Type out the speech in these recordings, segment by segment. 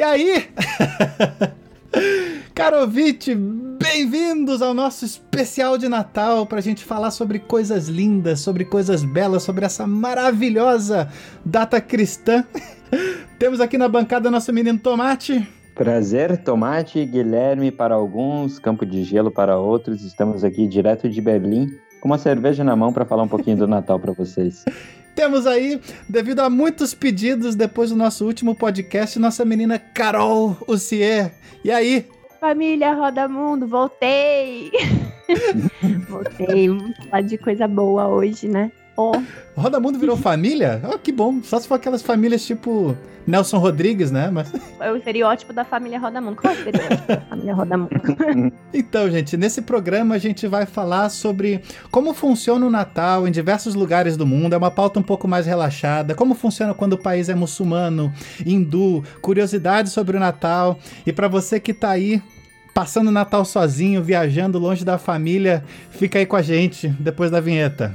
E aí? Caro ouvinte, bem-vindos ao nosso especial de Natal para a gente falar sobre coisas lindas, sobre coisas belas, sobre essa maravilhosa data cristã. Temos aqui na bancada nosso menino Tomate. Prazer, Tomate, Guilherme para alguns, Campo de Gelo para outros. Estamos aqui direto de Berlim com uma cerveja na mão para falar um pouquinho do Natal para vocês. Temos aí, devido a muitos pedidos depois do nosso último podcast, nossa menina Carol Ucier. E aí? Família Roda Mundo, voltei! voltei, vamos falar de coisa boa hoje, né? Oh. Roda Mundo virou família? Oh, que bom. Só se for aquelas famílias tipo Nelson Rodrigues, né? Mas... É o estereótipo da família Roda Mundo. Qual é o estereótipo da família Roda Mundo? então, gente, nesse programa a gente vai falar sobre como funciona o Natal em diversos lugares do mundo. É uma pauta um pouco mais relaxada. Como funciona quando o país é muçulmano, hindu, curiosidades sobre o Natal. E para você que tá aí passando o Natal sozinho, viajando longe da família, fica aí com a gente depois da vinheta.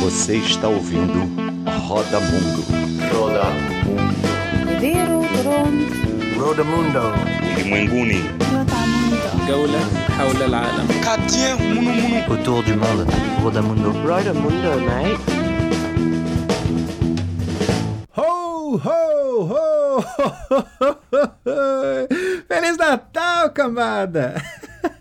Você está ouvindo Roda Mundo. Roda Mundo. Roda Mundo. Ulimwenguni. جولة حول العالم. Quartier Munu Munu. Autour du monde. Roda Mundo. Roda Mundo, mate. Ho, ho, ho, ho, Feliz Natal, cambada!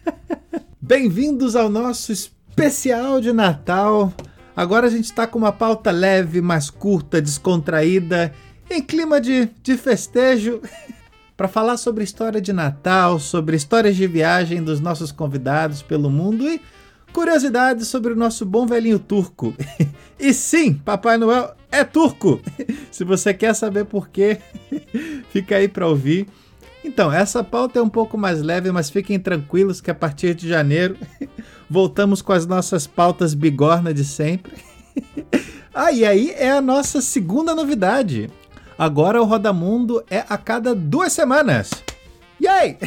Bem-vindos ao nosso especial de Natal. Agora a gente está com uma pauta leve, mais curta, descontraída, em clima de, de festejo, para falar sobre história de Natal, sobre histórias de viagem dos nossos convidados pelo mundo e curiosidades sobre o nosso bom velhinho turco. E sim, Papai Noel é turco! Se você quer saber por quê, fica aí para ouvir. Então, essa pauta é um pouco mais leve, mas fiquem tranquilos que a partir de janeiro voltamos com as nossas pautas bigorna de sempre. ah, e aí é a nossa segunda novidade. Agora o Rodamundo é a cada duas semanas. Yay!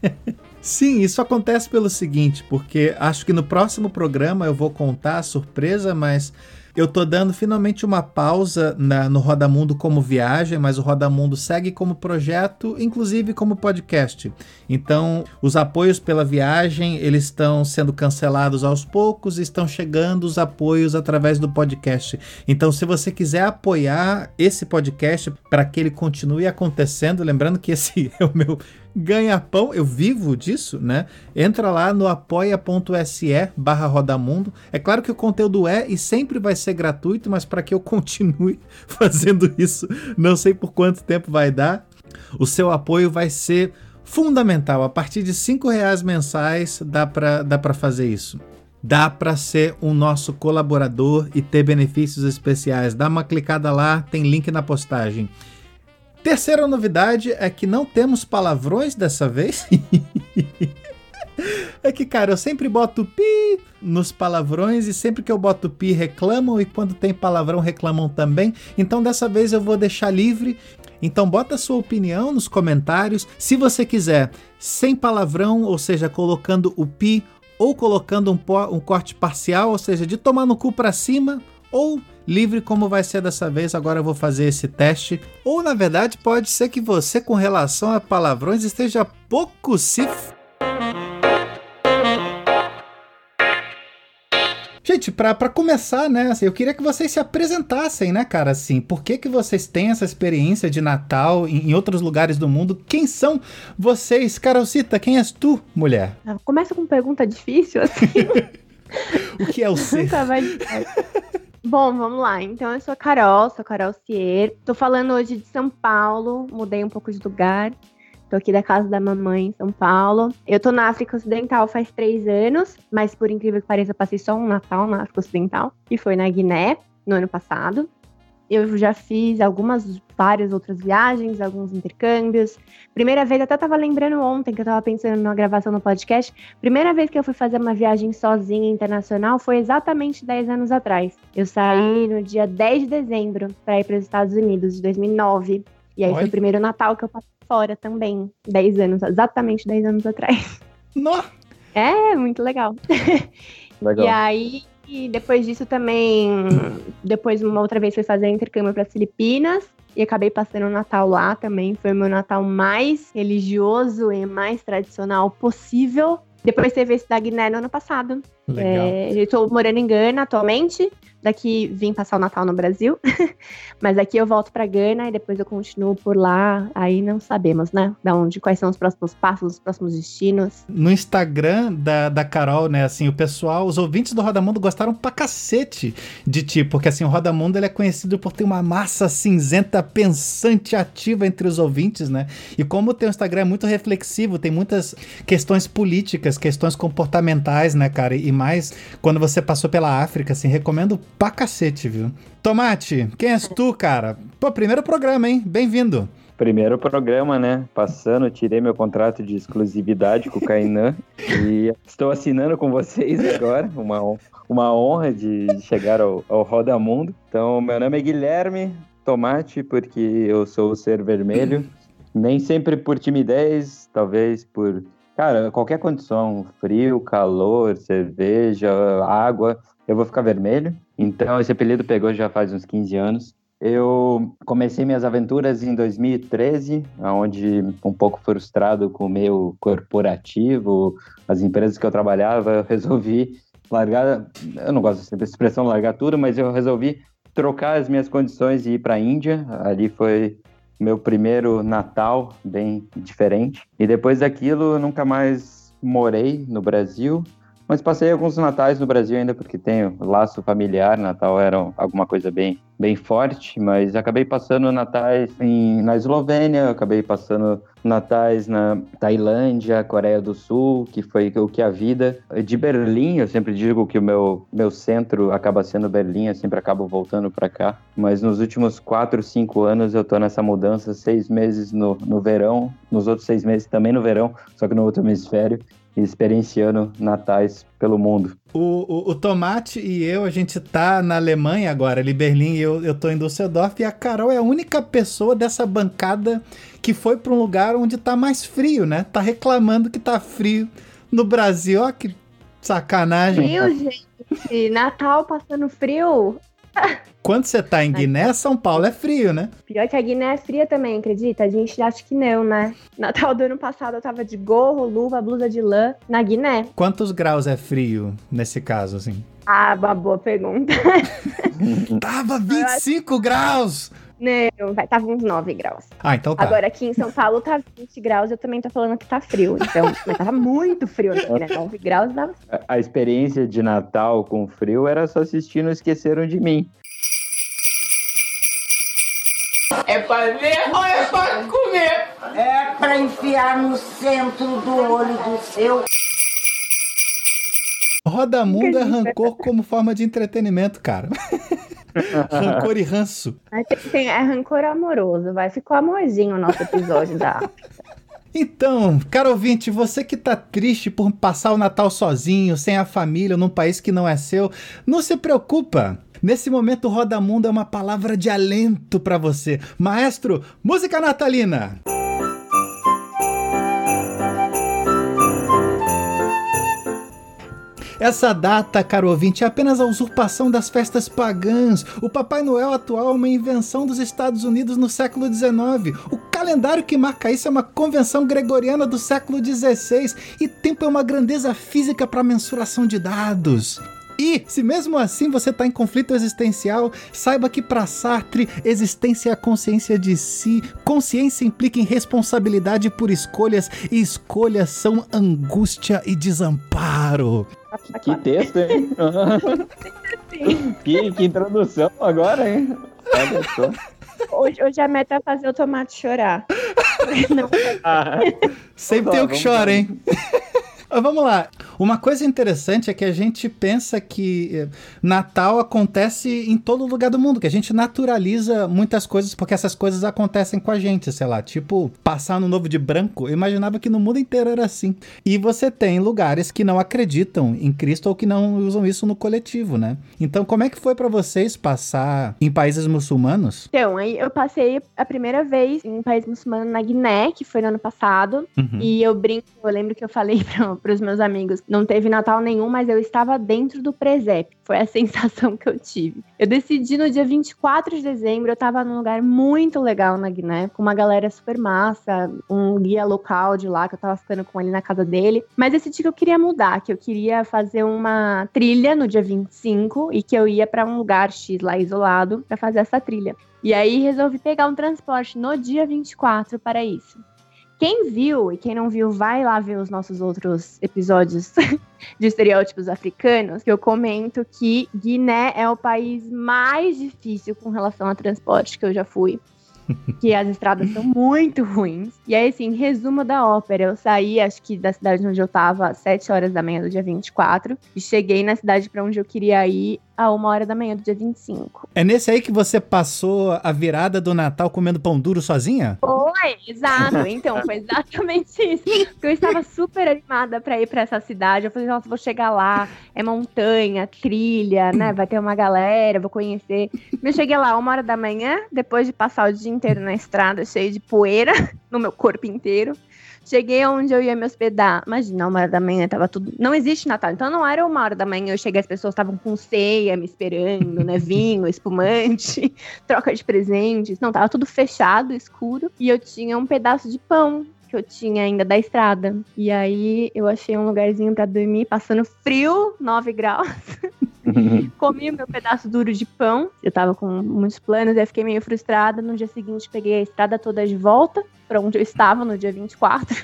Sim, isso acontece pelo seguinte, porque acho que no próximo programa eu vou contar a surpresa, mas eu tô dando finalmente uma pausa na, no Rodamundo como viagem, mas o Rodamundo segue como projeto, inclusive como podcast. Então, os apoios pela viagem, eles estão sendo cancelados aos poucos, estão chegando os apoios através do podcast. Então, se você quiser apoiar esse podcast para que ele continue acontecendo, lembrando que esse é o meu ganha-pão, eu vivo disso, né? Entra lá no apoia.se barra Rodamundo. É claro que o conteúdo é e sempre vai ser gratuito, mas para que eu continue fazendo isso, não sei por quanto tempo vai dar. O seu apoio vai ser fundamental. A partir de cinco reais mensais dá para dá pra fazer isso. Dá para ser um nosso colaborador e ter benefícios especiais. Dá uma clicada lá, tem link na postagem. Terceira novidade é que não temos palavrões dessa vez. é que, cara, eu sempre boto pi nos palavrões e sempre que eu boto pi reclamam e quando tem palavrão reclamam também. Então dessa vez eu vou deixar livre. Então bota sua opinião nos comentários. Se você quiser, sem palavrão, ou seja, colocando o pi ou colocando um, um corte parcial, ou seja, de tomar no cu para cima, ou livre como vai ser dessa vez, agora eu vou fazer esse teste. Ou na verdade, pode ser que você, com relação a palavrões, esteja pouco se. Gente, para começar, né, assim, eu queria que vocês se apresentassem, né, cara, assim, por que que vocês têm essa experiência de Natal em, em outros lugares do mundo? Quem são vocês? Carolcita, quem és tu, mulher? Começa com pergunta difícil, assim. o que é o ser? Nunca vai... Bom, vamos lá. Então, eu sou a Carol, sou a Carol Cier. Tô falando hoje de São Paulo, mudei um pouco de lugar. Tô aqui da casa da mamãe em São Paulo. Eu tô na África Ocidental faz três anos, mas por incrível que pareça, passei só um Natal na África Ocidental, que foi na Guiné, no ano passado. Eu já fiz algumas, várias outras viagens, alguns intercâmbios. Primeira vez, até tava lembrando ontem que eu tava pensando na gravação no podcast. Primeira vez que eu fui fazer uma viagem sozinha internacional foi exatamente 10 anos atrás. Eu saí no dia 10 de dezembro para ir para os Estados Unidos, de 2009. E aí Oi? foi o primeiro Natal que eu passei fora também, 10 anos, exatamente 10 anos atrás. Nossa! É, muito legal. Legal. E aí, e depois disso também, depois uma outra vez foi fazer intercâmbio para Filipinas. e acabei passando o Natal lá também. Foi o meu Natal mais religioso e mais tradicional possível. Depois teve esse da Guiné no ano passado. Legal. É, eu tô morando em Gana atualmente. Daqui vim passar o Natal no Brasil. Mas aqui eu volto pra Gana e depois eu continuo por lá. Aí não sabemos, né? Da onde, quais são os próximos passos, os próximos destinos. No Instagram da, da Carol, né, assim, o pessoal, os ouvintes do Roda Mundo gostaram pra cacete de ti, porque assim, o Roda Mundo ele é conhecido por ter uma massa cinzenta pensante ativa entre os ouvintes, né? E como o teu Instagram é muito reflexivo, tem muitas questões políticas, questões comportamentais, né, cara? E mais quando você passou pela África, assim, recomendo pra cacete, viu? Tomate, quem és tu, cara? Pô, primeiro programa, hein? Bem-vindo. Primeiro programa, né? Passando, tirei meu contrato de exclusividade com o Kainan e estou assinando com vocês agora. Uma, uma honra de chegar ao, ao Roda Mundo. Então, meu nome é Guilherme Tomate, porque eu sou o ser vermelho. Nem sempre por timidez, talvez por. Cara, qualquer condição, frio, calor, cerveja, água, eu vou ficar vermelho. Então, esse apelido pegou já faz uns 15 anos. Eu comecei minhas aventuras em 2013, onde um pouco frustrado com o meio corporativo, as empresas que eu trabalhava, eu resolvi largar, eu não gosto dessa expressão largar tudo, mas eu resolvi trocar as minhas condições e ir para a Índia. Ali foi meu primeiro Natal bem diferente. E depois daquilo, eu nunca mais morei no Brasil. Mas passei alguns natais no Brasil ainda porque tenho laço familiar, Natal era alguma coisa bem, bem forte, mas acabei passando natais em, na Eslovênia, acabei passando natais na Tailândia, Coreia do Sul, que foi o que a vida de Berlim, eu sempre digo que o meu, meu centro acaba sendo Berlim, eu sempre acabo voltando para cá, mas nos últimos quatro, cinco anos eu tô nessa mudança, seis meses no, no verão, nos outros seis meses também no verão, só que no outro hemisfério, e experienciando natais pelo mundo. O, o, o, Tomate e eu, a gente tá na Alemanha agora, ali Berlim, e eu, eu tô em Düsseldorf, e a Carol é a única pessoa dessa bancada que foi para um lugar onde tá mais frio, né? Tá reclamando que tá frio no Brasil, ó que sacanagem. Frio, gente. Natal passando frio. Quando você tá em Guiné, São Paulo é frio, né? Pior que a Guiné é fria também, acredita? A gente acha que não, né? Natal do ano passado eu tava de gorro, luva, blusa de lã na Guiné. Quantos graus é frio nesse caso, assim? Ah, uma boa pergunta. tava 25 graus! Não, vai, tava uns 9 graus. Ah, então tá. Agora aqui em São Paulo tá 20 graus, eu também tô falando que tá frio. Então, mas tava muito frio aqui, né? 9 graus dava. A, a experiência de Natal com frio era só assistir Não Esqueceram de Mim. É pra ver ou é pra comer? É pra enfiar no centro do olho do seu. Roda Mundo é rancor como forma de entretenimento, cara. rancor e ranço. Tem, é rancor amoroso, vai. Ficou amorzinho o nosso episódio da Então, caro ouvinte, você que tá triste por passar o Natal sozinho, sem a família, num país que não é seu, não se preocupa. Nesse momento, Roda Mundo é uma palavra de alento para você. Maestro, música natalina! Essa data, caro ouvinte, é apenas a usurpação das festas pagãs. O Papai Noel atual é uma invenção dos Estados Unidos no século XIX. O calendário que marca isso é uma convenção gregoriana do século XVI. E tempo é uma grandeza física para mensuração de dados. E, se mesmo assim você está em conflito existencial, saiba que para Sartre, existência é a consciência de si, consciência implica em responsabilidade por escolhas, e escolhas são angústia e desamparo. Que texto, hein? que, que introdução agora, hein? Olha só. Hoje, hoje a meta é fazer o tomate chorar. Não. Ah, Sempre tem o que chora, hein? Vamos lá. Uma coisa interessante é que a gente pensa que Natal acontece em todo lugar do mundo, que a gente naturaliza muitas coisas porque essas coisas acontecem com a gente, sei lá, tipo passar no novo de branco. Eu imaginava que no mundo inteiro era assim. E você tem lugares que não acreditam em Cristo ou que não usam isso no coletivo, né? Então, como é que foi para vocês passar em países muçulmanos? Então, aí eu passei a primeira vez em um país muçulmano na Guiné, que foi no ano passado, uhum. e eu brinco, eu lembro que eu falei para os meus amigos Não teve Natal nenhum, mas eu estava dentro do presépio. Foi a sensação que eu tive. Eu decidi no dia 24 de dezembro, eu estava num lugar muito legal na Guiné, com uma galera super massa, um guia local de lá, que eu estava ficando com ele na casa dele. Mas decidi que eu queria mudar, que eu queria fazer uma trilha no dia 25 e que eu ia para um lugar X lá isolado para fazer essa trilha. E aí resolvi pegar um transporte no dia 24 para isso. Quem viu e quem não viu, vai lá ver os nossos outros episódios de estereótipos africanos, que eu comento que Guiné é o país mais difícil com relação a transporte que eu já fui. que as estradas são muito ruins. E aí, assim, resumo da ópera. Eu saí, acho que da cidade onde eu tava, às 7 horas da manhã do dia 24, e cheguei na cidade para onde eu queria ir a uma hora da manhã do dia 25. É nesse aí que você passou a virada do Natal comendo pão duro sozinha? Foi, exato. Então, foi exatamente isso. Porque eu estava super animada para ir para essa cidade. Eu falei, nossa, vou chegar lá, é montanha, trilha, né? Vai ter uma galera, vou conhecer. Eu cheguei lá uma hora da manhã, depois de passar o dia inteiro na estrada, cheio de poeira no meu corpo inteiro. Cheguei onde eu ia me hospedar. Imagina, uma hora da manhã tava tudo. Não existe Natal. Então não era uma hora da manhã. Eu cheguei, as pessoas estavam com ceia me esperando, né? Vinho, espumante, troca de presentes. Não, tava tudo fechado, escuro. E eu tinha um pedaço de pão que eu tinha ainda da estrada. E aí eu achei um lugarzinho para dormir, passando frio, 9 graus. Comi o meu pedaço duro de pão. Eu tava com muitos planos, aí fiquei meio frustrada. No dia seguinte, peguei a estrada toda de volta para onde eu estava no dia 24.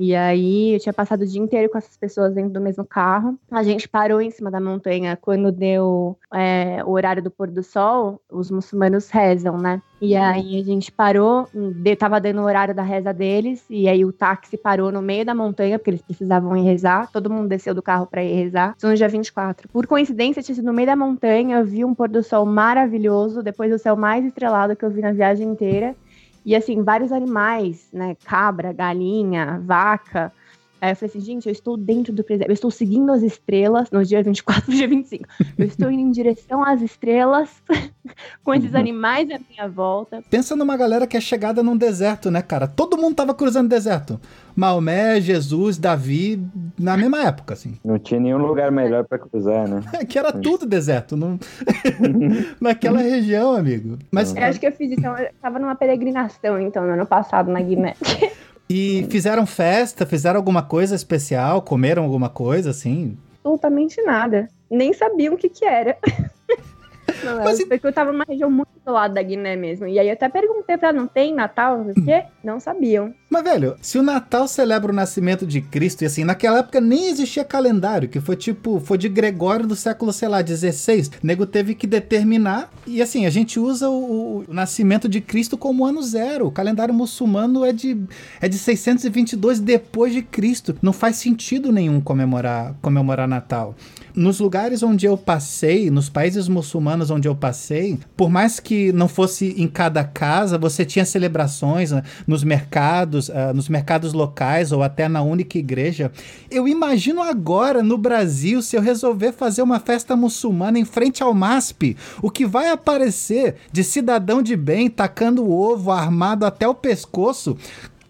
E aí eu tinha passado o dia inteiro com essas pessoas dentro do mesmo carro. A gente parou em cima da montanha quando deu é, o horário do pôr do sol. Os muçulmanos rezam, né? E aí a gente parou, de, tava dando o horário da reza deles, e aí o táxi parou no meio da montanha, porque eles precisavam ir rezar. Todo mundo desceu do carro para ir rezar. Isso no dia 24. Por coincidência, tinha sido no meio da montanha, eu vi um pôr do sol maravilhoso, depois do céu mais estrelado que eu vi na viagem inteira. E assim, vários animais, né? Cabra, galinha, vaca. Aí eu falei assim, gente, eu estou dentro do presépio, eu estou seguindo as estrelas no dia 24 e dia 25. Eu estou indo em direção às estrelas com esses uhum. animais à minha volta. Pensa numa galera que é chegada num deserto, né, cara? Todo mundo tava cruzando deserto. Maomé, Jesus, Davi, na mesma época, assim. Não tinha nenhum lugar melhor para cruzar, né? É que era tudo deserto, não... naquela região, amigo. Mas eu acho que eu fiz isso, eu tava numa peregrinação, então, no ano passado, na Guiné. E fizeram festa, fizeram alguma coisa especial, comeram alguma coisa assim? Absolutamente nada. Nem sabiam o que que era. Não, Mas, porque eu tava numa região muito do lado da Guiné mesmo. E aí eu até perguntei pra não tem Natal, não sei o quê. Não sabiam. Mas, velho, se o Natal celebra o nascimento de Cristo, e assim, naquela época nem existia calendário, que foi tipo, foi de Gregório do século, sei lá, 16. O nego teve que determinar. E assim, a gente usa o, o, nascimento de Cristo como ano zero. O calendário muçulmano é de, é de 622 depois de Cristo. Não faz sentido nenhum comemorar, comemorar Natal nos lugares onde eu passei, nos países muçulmanos onde eu passei, por mais que não fosse em cada casa, você tinha celebrações né, nos mercados, uh, nos mercados locais ou até na única igreja. Eu imagino agora no Brasil, se eu resolver fazer uma festa muçulmana em frente ao MASP, o que vai aparecer de cidadão de bem tacando o ovo armado até o pescoço.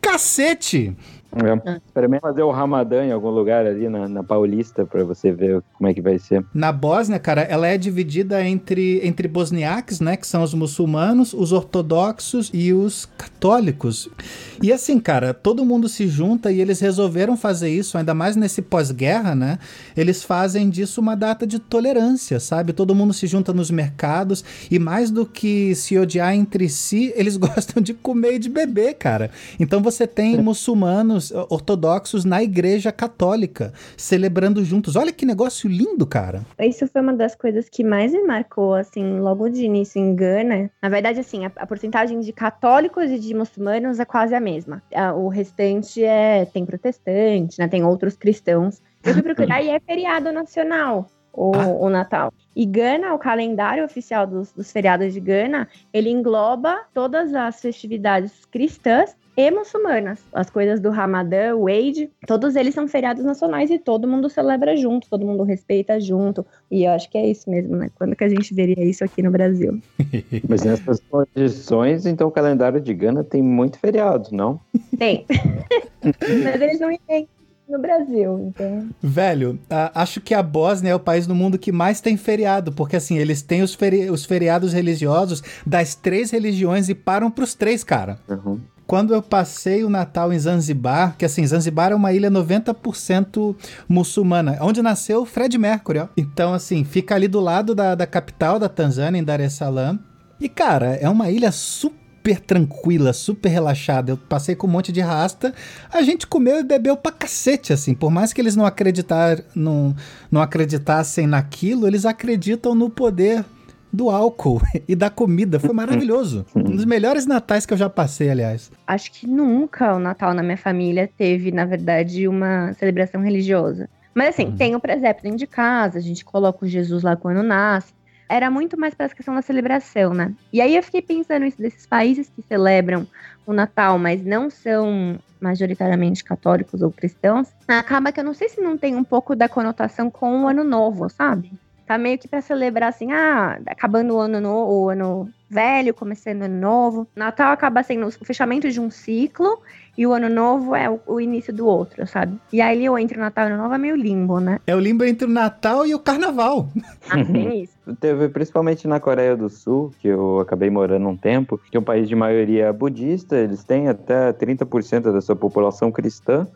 Cacete! É. Experimenta fazer o Ramadã em algum lugar ali na, na Paulista para você ver como é que vai ser. Na Bósnia, cara, ela é dividida entre, entre bosniaques, né, que são os muçulmanos, os ortodoxos e os católicos. E assim, cara, todo mundo se junta e eles resolveram fazer isso, ainda mais nesse pós-guerra, né? Eles fazem disso uma data de tolerância, sabe? Todo mundo se junta nos mercados e mais do que se odiar entre si, eles gostam de comer e de beber, cara. Então você tem muçulmanos cristãos ortodoxos na igreja católica, celebrando juntos. Olha que negócio lindo, cara. Isso foi uma das coisas que mais me marcou, assim, logo de início em Gana. Na verdade, assim, a, a porcentagem de católicos e de muçulmanos é quase a mesma. A, o restante é tem protestante, né? Tem outros cristãos. Eu fui procurar e é feriado nacional. O, ah. o, Natal. E Gana, o calendário oficial dos, dos, feriados de Gana, ele engloba todas as festividades cristãs e muçulmanas. As coisas do Ramadã, o Eid, todos eles são feriados nacionais e todo mundo celebra junto, todo mundo respeita junto. E eu acho que é isso mesmo, né? Quando que a gente veria isso aqui no Brasil? Mas nessas condições, então o calendário de Gana tem muito feriado, não? Tem. Mas eles não entendem no Brasil, então. Velho, a- acho que a Bósnia é o país no mundo que mais tem feriado, porque assim, eles têm os, feri- os feriados religiosos das três religiões e param pros três, cara. Uhum. Quando eu passei o Natal em Zanzibar, que assim, Zanzibar é uma ilha 90% muçulmana, onde nasceu Fred Mercury, ó. Então, assim, fica ali do lado da, da capital da Tanzânia, em Dar es Salaam. E, cara, é uma ilha super tranquila, super relaxada. Eu passei com um monte de rasta. A gente comeu e bebeu pra cacete, assim. Por mais que eles não, acreditar, não, não acreditassem naquilo, eles acreditam no poder do álcool e da comida. Foi maravilhoso. Um dos melhores natais que eu já passei, aliás. Acho que nunca o Natal na minha família teve, na verdade, uma celebração religiosa. Mas assim, Uhum. tem o presépio dentro de casa, a gente coloca o Jesus lá quando nasce. Era muito mais para essa questão da celebração, né? E aí eu fiquei pensando isso desses países que celebram o Natal, mas não são majoritariamente católicos ou cristãos. Acaba que eu não sei se não tem um pouco da conotação com o Ano Novo, sabe? Tá meio que para celebrar assim, ah, acabando o ano, no, o ano velho, começando o ano novo. Natal acaba sendo o fechamento de um ciclo e o ano novo é o, o início do outro, sabe? E aí eu entre o Natal e o ano novo é meio limbo, né? É o limbo entre o Natal e o Carnaval. Ah, tem isso. Teve principalmente na Coreia do Sul, que eu acabei morando um tempo, que é um país de maioria budista, eles têm até 30% da sua população cristã.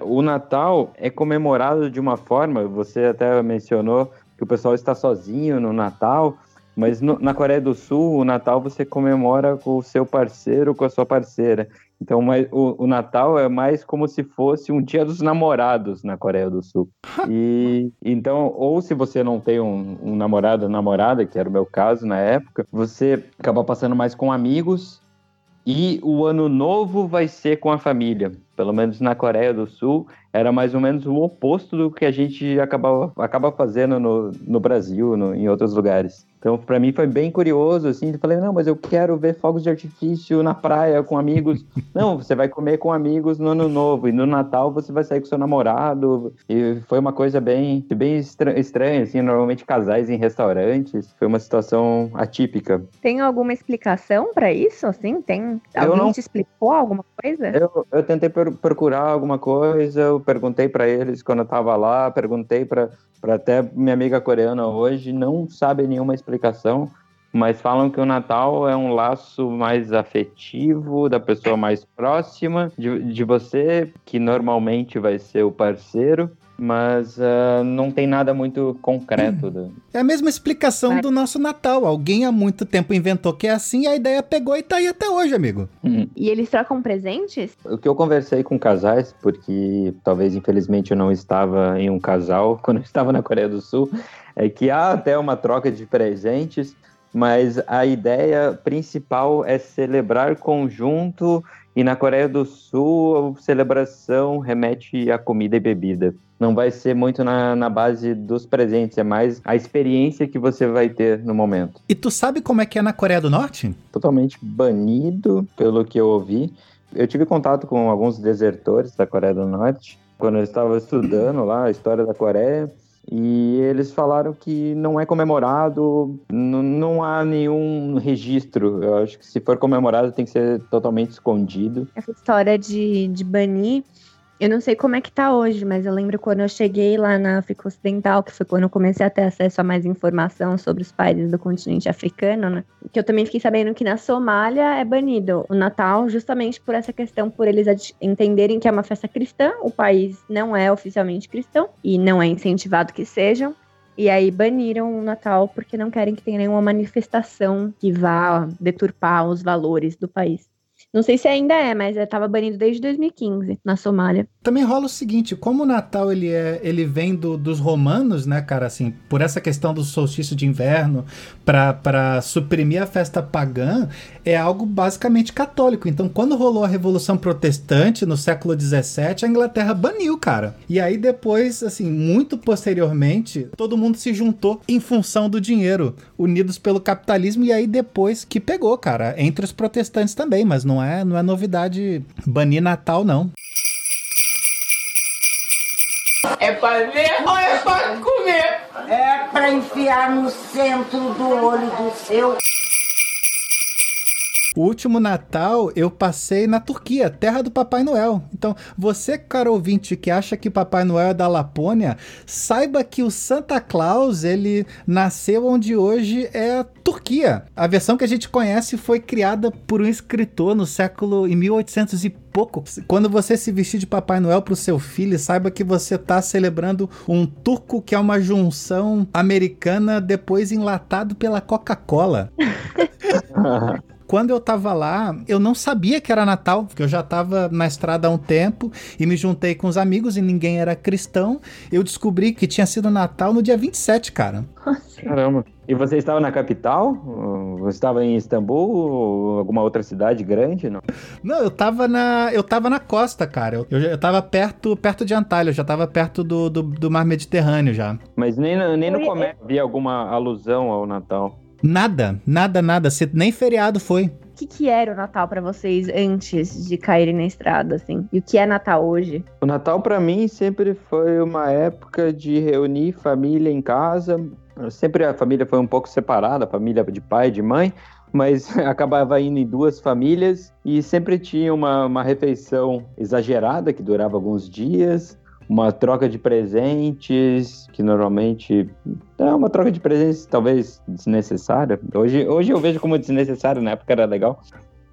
O Natal é comemorado de uma forma, você até mencionou que o pessoal está sozinho no Natal, mas no- na Coreia do Sul, o Natal você comemora com o seu parceiro, com a sua parceira. Então, mas o, o Natal é mais como se fosse um dia dos namorados na Coreia do Sul. E então, ou se você não tem um, um namorado ou namorada, que era o meu caso na época, você acaba passando mais com amigos e o ano novo vai ser com a família. Pelo menos na Coreia do Sul, era mais ou menos o oposto do que a gente acaba, acaba fazendo no, no Brasil, no- em outros lugares. Então, para mim foi bem curioso, assim, eu falei, não, mas eu quero ver fogos de artifício na praia com amigos. não, você vai comer com amigos no ano novo, e no Natal você vai sair com seu namorado. E foi uma coisa bem, bem estra- estranha, assim, normalmente casais em restaurantes. Foi uma situação atípica. Tem alguma explicação pra isso? Assim, tem? Alguém não- te explicou alguma coisa? Eu, eu tentei pro- procurar alguma coisa, eu perguntei para eles quando eu tava lá, perguntei para até minha amiga coreana hoje, não sabe nenhuma explicação, mas falam que o Natal é um laço mais afetivo, da pessoa mais próxima de, de você, que normalmente vai ser o parceiro, mas ah, não tem nada muito concreto. do- É a mesma explicação do nosso Natal. Alguém há muito tempo inventou que é assim e a ideia pegou e tá aí até hoje, amigo. E eles trocam presentes? O que eu conversei com casais, porque talvez infelizmente eu não estava em um casal quando eu estava na Coreia do Sul, é que há até uma troca de presentes, mas a ideia principal é celebrar conjunto e na Coreia do Sul a celebração remete a comida e bebida. Não vai ser muito na, na base dos presentes, é mais a experiência que você vai ter no momento E tu sabe como é que é na Coreia do Norte? totalmente banido, pelo que eu ouvi. Eu tive contato com alguns desertores da Coreia do Norte, quando eu estava estudando lá a história da Coreia, e eles falaram que não é comemorado, não há nenhum registro. Eu acho que se for comemorado tem que ser totalmente escondido. Essa história de, de banir, eu não sei como é que tá hoje, mas eu lembro quando eu cheguei lá na África Ocidental, que foi quando eu comecei a ter acesso a mais informação sobre os países do continente africano, né? Que eu também fiquei sabendo que na Somália é banido o Natal, justamente por essa questão, por eles entenderem que é uma festa cristã, o país não é oficialmente cristão e não é incentivado que sejam. E aí baniram o Natal porque não querem que tenha nenhuma manifestação que vá deturpar os valores do país. Não sei se ainda é, mas estava banido desde 2015 na Somália. Também rola o seguinte, como o Natal ele é, ele vem do- dos romanos, né, cara, assim, por essa questão do solstício de inverno para suprimir a festa pagã, é algo basicamente católico. Então, quando rolou a Revolução Protestante no século XVII, a Inglaterra baniu, cara. E aí depois, assim, muito posteriormente, todo mundo se juntou em função do dinheiro, unidos pelo capitalismo e aí depois que pegou, cara, entre os protestantes também, mas não é, não é novidade banir Natal não. É pra ver ou é pra comer? É pra enfiar no centro do olho do seu. O último Natal eu passei na Turquia, terra do Papai Noel. Então, você, caro ouvinte, que acha que Papai Noel é da Lapônia, saiba que o Santa Claus, ele nasceu onde hoje é a Turquia. A versão que a gente conhece foi criada por um escritor no século em 1800 e pouco. Quando você se vestir de Papai Noel pro seu filho, saiba que você tá celebrando um turco que é uma junção americana depois enlatado pela Coca-Cola. quando eu tava lá, eu não sabia que era Natal, porque eu já tava na estrada há um tempo e me juntei com os amigos e ninguém era cristão. Eu descobri que tinha sido Natal no dia 27, cara. Caramba. E você estava na capital? Você estava em Istambul ou alguma outra cidade grande? Não, não eu tava na, eu tava na costa, cara. Eu, eu, tava perto, perto de Antalya, eu já tava perto do, do, do mar Mediterrâneo já. Mas nem, nem no comércio havia alguma alusão ao Natal. Nada, nada, nada. Nem feriado foi. O que, que era o Natal para vocês antes de caírem na estrada, assim? E o que é Natal hoje? O Natal para mim sempre foi uma época de reunir família em casa. Sempre a família foi um pouco separada, a família de pai e de mãe, mas acabava indo em duas famílias e sempre tinha uma, uma refeição exagerada que durava alguns dias uma troca de presentes, que normalmente é uma troca de presentes talvez desnecessária. Hoje, hoje eu vejo como desnecessário, na época era legal.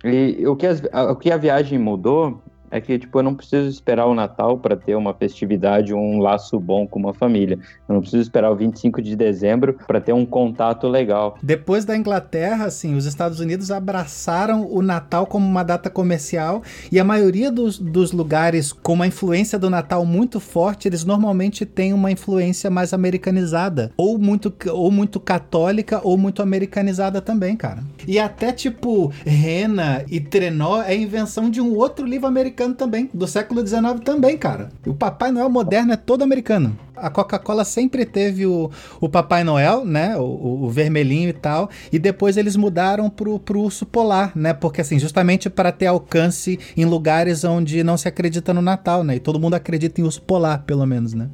E o que, as, o que a viagem mudou é que, tipo, eu não preciso esperar o Natal para ter uma festividade, um laço bom com uma família. Eu não preciso esperar o 25 de dezembro para ter um contato legal. Depois da Inglaterra, assim, os Estados Unidos abraçaram o Natal como uma data comercial e a maioria dos, dos lugares com uma influência do Natal muito forte, eles normalmente têm uma influência mais americanizada, ou muito, ou muito católica, ou muito americanizada também, cara. E até, tipo, Rena e Trenó é invenção de um outro livro americano americano também, do século XIX também, cara. O Papai Noel moderno é todo americano. A Coca-Cola sempre teve o, o Papai Noel, né? O, o, vermelhinho e tal. E depois eles mudaram pro, pro urso polar, né? Porque assim, justamente para ter alcance em lugares onde não se acredita no Natal, né? E todo mundo acredita em urso polar, pelo menos, né?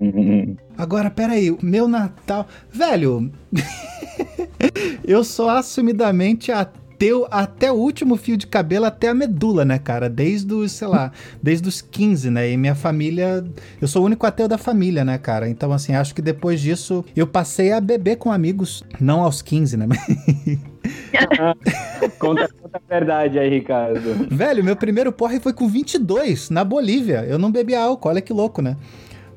Agora, peraí, meu Natal. Velho, eu sou assumidamente ateu teu até o último fio de cabelo, até a medula, né, cara? Desde os, sei lá, desde os 15, né? E minha família. Eu sou o único ateu da família, né, cara? Então, assim, acho que depois disso eu passei a beber com amigos. Não aos 15, né? conta, conta a verdade aí, Ricardo. Velho, meu primeiro porre foi com 22, na Bolívia. Eu não bebi álcool, olha que louco, né?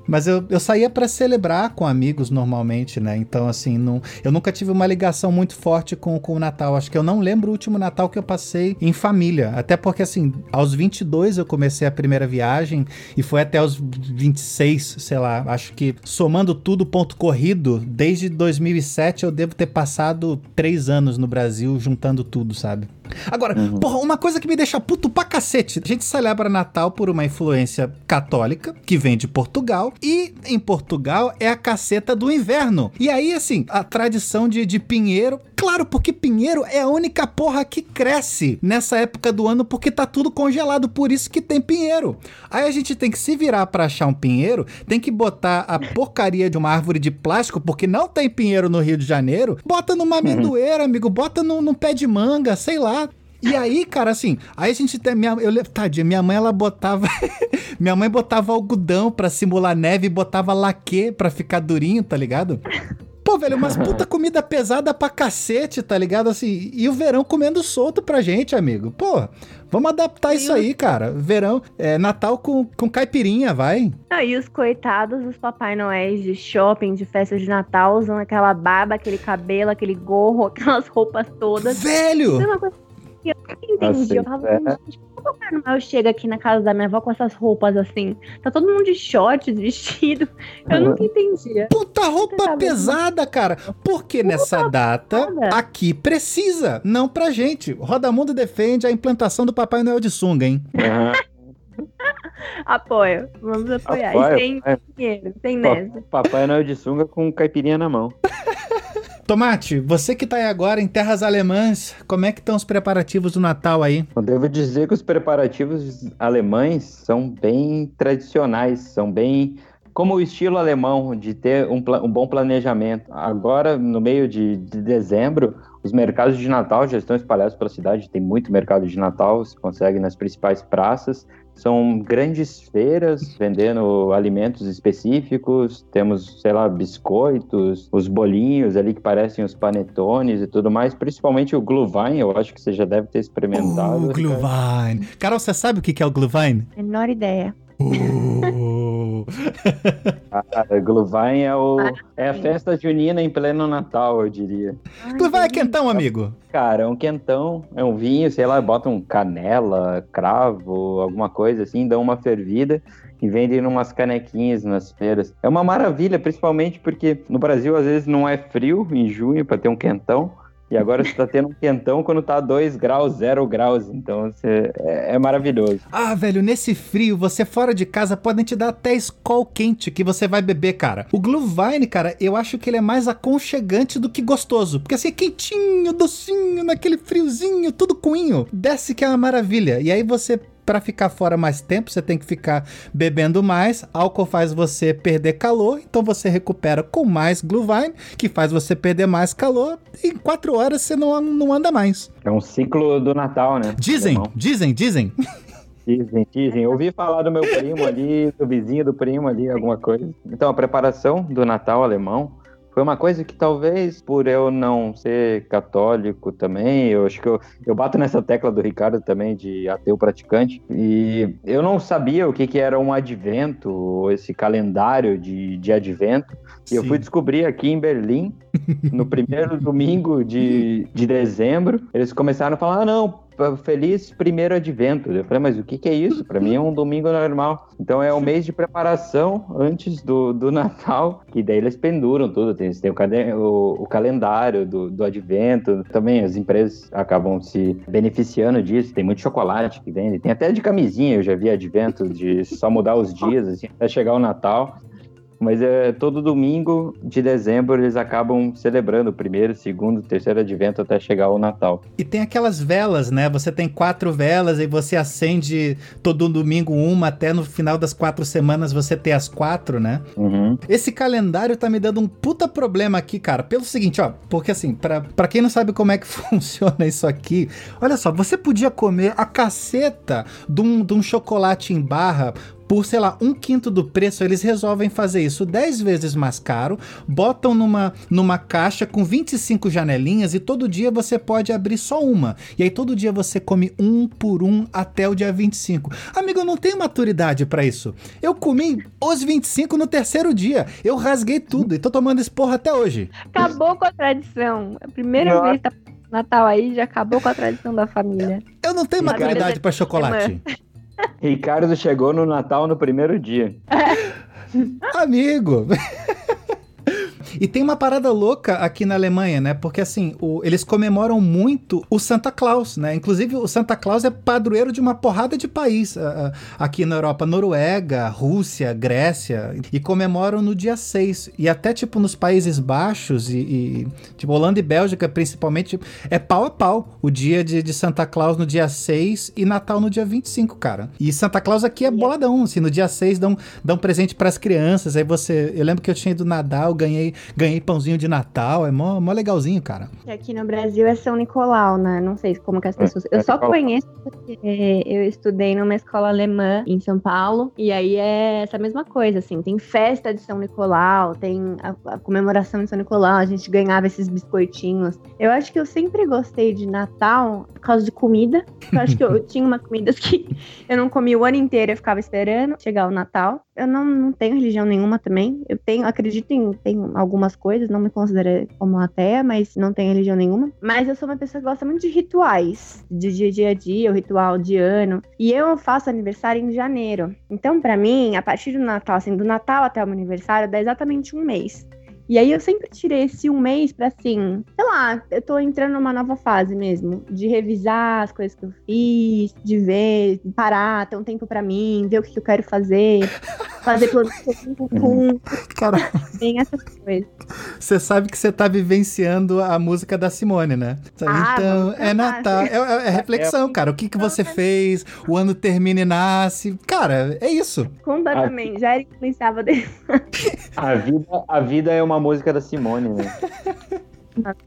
Mas eu, eu saía para celebrar com amigos normalmente, né? Então, assim, não, eu nunca tive uma ligação muito forte com, com o Natal. Acho que eu não lembro o último Natal que eu passei em família. Até porque, assim, aos 22 eu comecei a primeira viagem e foi até os 26, sei lá. Acho que somando tudo, ponto corrido, desde 2007 eu devo ter passado três anos no Brasil juntando tudo, sabe? Agora, uhum. porra, uma coisa que me deixa puto pra cacete. A gente celebra Natal por uma influência católica, que vem de Portugal, e em Portugal é a caceta do inverno. E aí, assim, a tradição de, de pinheiro. Claro, porque pinheiro é a única porra que cresce nessa época do ano, porque tá tudo congelado, por isso que tem pinheiro. Aí a gente tem que se virar para achar um pinheiro, tem que botar a porcaria de uma árvore de plástico, porque não tem pinheiro no Rio de Janeiro, bota numa uhum. amendoeira, amigo, bota num, num pé de manga, sei lá, e aí, cara, assim, aí a gente tem. Minha, eu, tadinha, minha mãe ela botava. minha mãe botava algodão pra simular neve e botava laque pra ficar durinho, tá ligado? Pô, velho, umas puta comida pesada pra cacete, tá ligado? Assim, e o verão comendo solto pra gente, amigo. Pô, vamos adaptar isso aí, cara. Verão, é Natal com, com caipirinha, vai. Ah, e os coitados dos Papai Noéis de shopping, de festa de Natal, usam aquela barba, aquele cabelo, aquele gorro, aquelas roupas todas. Velho! É uma coisa eu não entendi. eu falava, é. gente, por que o Noel chega aqui na casa da minha avó com essas roupas assim? Tá todo mundo de shorts, vestido. Eu nunca entendi. Puta roupa pesada, cara. Porque Puta nessa data, pesada. aqui precisa, não pra gente. Roda Mundo defende a implantação do Papai Noel de sunga, hein? Uhum. Apoio. Vamos apoiar. Apoio, e sem dinheiro, sem nessa. Papai Noel de sunga com caipirinha na mão. Tomate, você que está aí agora em terras alemãs, como é que estão os preparativos do Natal aí? Eu devo dizer que os preparativos alemães são bem tradicionais, são bem como o estilo alemão de ter um, um bom planejamento. Agora, no meio de, de dezembro, Os mercados de Natal já estão espalhados pela cidade, tem muito mercado de Natal, se consegue nas principais praças. São grandes feiras vendendo alimentos específicos. Temos, sei lá, biscoitos, os bolinhos ali que parecem os panetones e tudo mais. Principalmente o Glühwein, eu acho que você já deve ter experimentado. O Glühwein. Carol, você sabe o que é o Glühwein? Menor ideia. Uh. Ah, Glühwein é, o, é a festa junina em pleno Natal, eu diria. Glühwein é quentão, amigo. Cara, é um quentão, é um vinho, sei lá, botam canela, cravo, alguma coisa assim, dão uma fervida e vendem umas canequinhas nas feiras. É uma maravilha, principalmente porque no Brasil às vezes não é frio em junho para ter um quentão. E agora você tá tendo um quentão quando tá 2 graus, 0 graus. Então você, é, é, maravilhoso. Ah, velho, nesse frio, você fora de casa podem te dar até escol quente que você vai beber, cara. O Glühwein, cara, eu acho que ele é mais aconchegante do que gostoso. Porque assim, é quentinho, docinho, naquele friozinho, tudo coinho. Desce que é uma maravilha. E aí você para ficar fora mais tempo, você tem que ficar bebendo mais. Álcool faz você perder calor, então você recupera com mais Glühwein, que faz você perder mais calor. E em quatro horas você não, não anda mais. É um ciclo do Natal, né? Dizem, Alemão. dizem, dizem. Dizem, dizem. Ouvi falar do meu primo ali, do vizinho do primo ali, alguma coisa. Então, a preparação do Natal alemão foi uma coisa que talvez por eu não ser católico também, eu acho que eu, eu bato nessa tecla do Ricardo também de ateu praticante, e eu não sabia o que, que era um advento, esse calendário de, de advento, e eu fui descobrir aqui em Berlim, no primeiro domingo de, de dezembro, eles começaram a falar, ah, não, feliz primeiro advento. Eu falei, mas o que, que é isso? Para mim é um domingo normal. Então é um mês de preparação antes do, do Natal, que daí eles penduram tudo. Tem, tem o, o, o, calendário do, do advento. Também as empresas acabam se beneficiando disso. Tem muito chocolate que vende. Tem até de camisinha, eu já vi advento, de só mudar os dias assim, até chegar o Natal. Mas é todo domingo de dezembro eles acabam celebrando o primeiro, segundo, terceiro advento até chegar o Natal. E tem aquelas velas, né? Você tem quatro velas e você acende todo domingo uma até no final das quatro semanas você ter as quatro, né? Uhum. Esse calendário tá me dando um puta problema aqui, cara. Pelo seguinte, ó, porque assim, pra, pra quem não sabe como é que funciona isso aqui, olha só, você podia comer a caceta de um, de um chocolate em barra por, sei lá, um quinto do preço, eles resolvem fazer isso 10 vezes mais caro, botam numa, numa caixa com 25 janelinhas e todo dia você pode abrir só uma. E aí todo dia você come um por um até o dia 25. Amigo, eu não tenho maturidade para isso. Eu comi os 25 no terceiro dia. Eu rasguei tudo e tô tomando esporro até hoje. Acabou com a tradição. A primeira Nossa. vez tá Natal aí já acabou com a tradição da família. Eu não tenho maturidade para chocolate. Ricardo chegou no Natal no primeiro dia. Amigo! E tem uma parada louca aqui na Alemanha, né? Porque assim, o, eles comemoram muito o Santa Claus, né? Inclusive, o Santa Claus é padroeiro de uma porrada de país uh, uh, aqui na Europa: Noruega, Rússia, Grécia. E comemoram no dia 6. E até, tipo, nos Países Baixos e, e tipo, Holanda e Bélgica, principalmente, é pau a pau o dia de, de Santa Claus no dia 6 e Natal no dia 25, cara. E Santa Claus aqui é boladão, assim, no dia 6 dão, dão presente para as crianças. Aí você. Eu lembro que eu tinha ido nadar, eu ganhei ganhei pãozinho de Natal, é mó, mó legalzinho, cara. Aqui no Brasil é São Nicolau, né? Não sei como que as é, pessoas. Eu é só conheço porque eu estudei numa escola alemã em São Paulo, e aí é essa mesma coisa, assim, tem festa de São Nicolau, tem a, a comemoração de São Nicolau, a gente ganhava esses biscoitinhos. Eu acho que eu sempre gostei de Natal por causa de comida. Eu acho que eu, eu tinha umas comidas que eu não comia o ano inteiro, eu ficava esperando chegar o Natal. Eu não, não tenho religião nenhuma também. Eu tenho, acredito em, em algumas coisas, não me considero como ateia, mas não tenho religião nenhuma. Mas eu sou uma pessoa que gosta muito de rituais, de dia, dia a dia, o ritual de ano. E eu faço aniversário em janeiro. Então, para mim, a partir do Natal, assim, do Natal até o meu aniversário, dá exatamente um mês. E aí eu sempre tirei esse um mês pra assim, sei lá, eu tô entrando numa nova fase mesmo, de revisar as coisas que eu fiz, de ver, parar, ter um tempo pra mim, ver o que eu quero fazer, fazer plano com Cara, bem essas coisas. Você sabe que você tá vivenciando a música da Simone, né? Ah, então, é Natal, é, é, é, reflexão, cara. O que, que você fez, o ano termina e nasce. Cara, é isso. Completamente, já influenciava dele. A vida, a vida é uma música da Simone, né?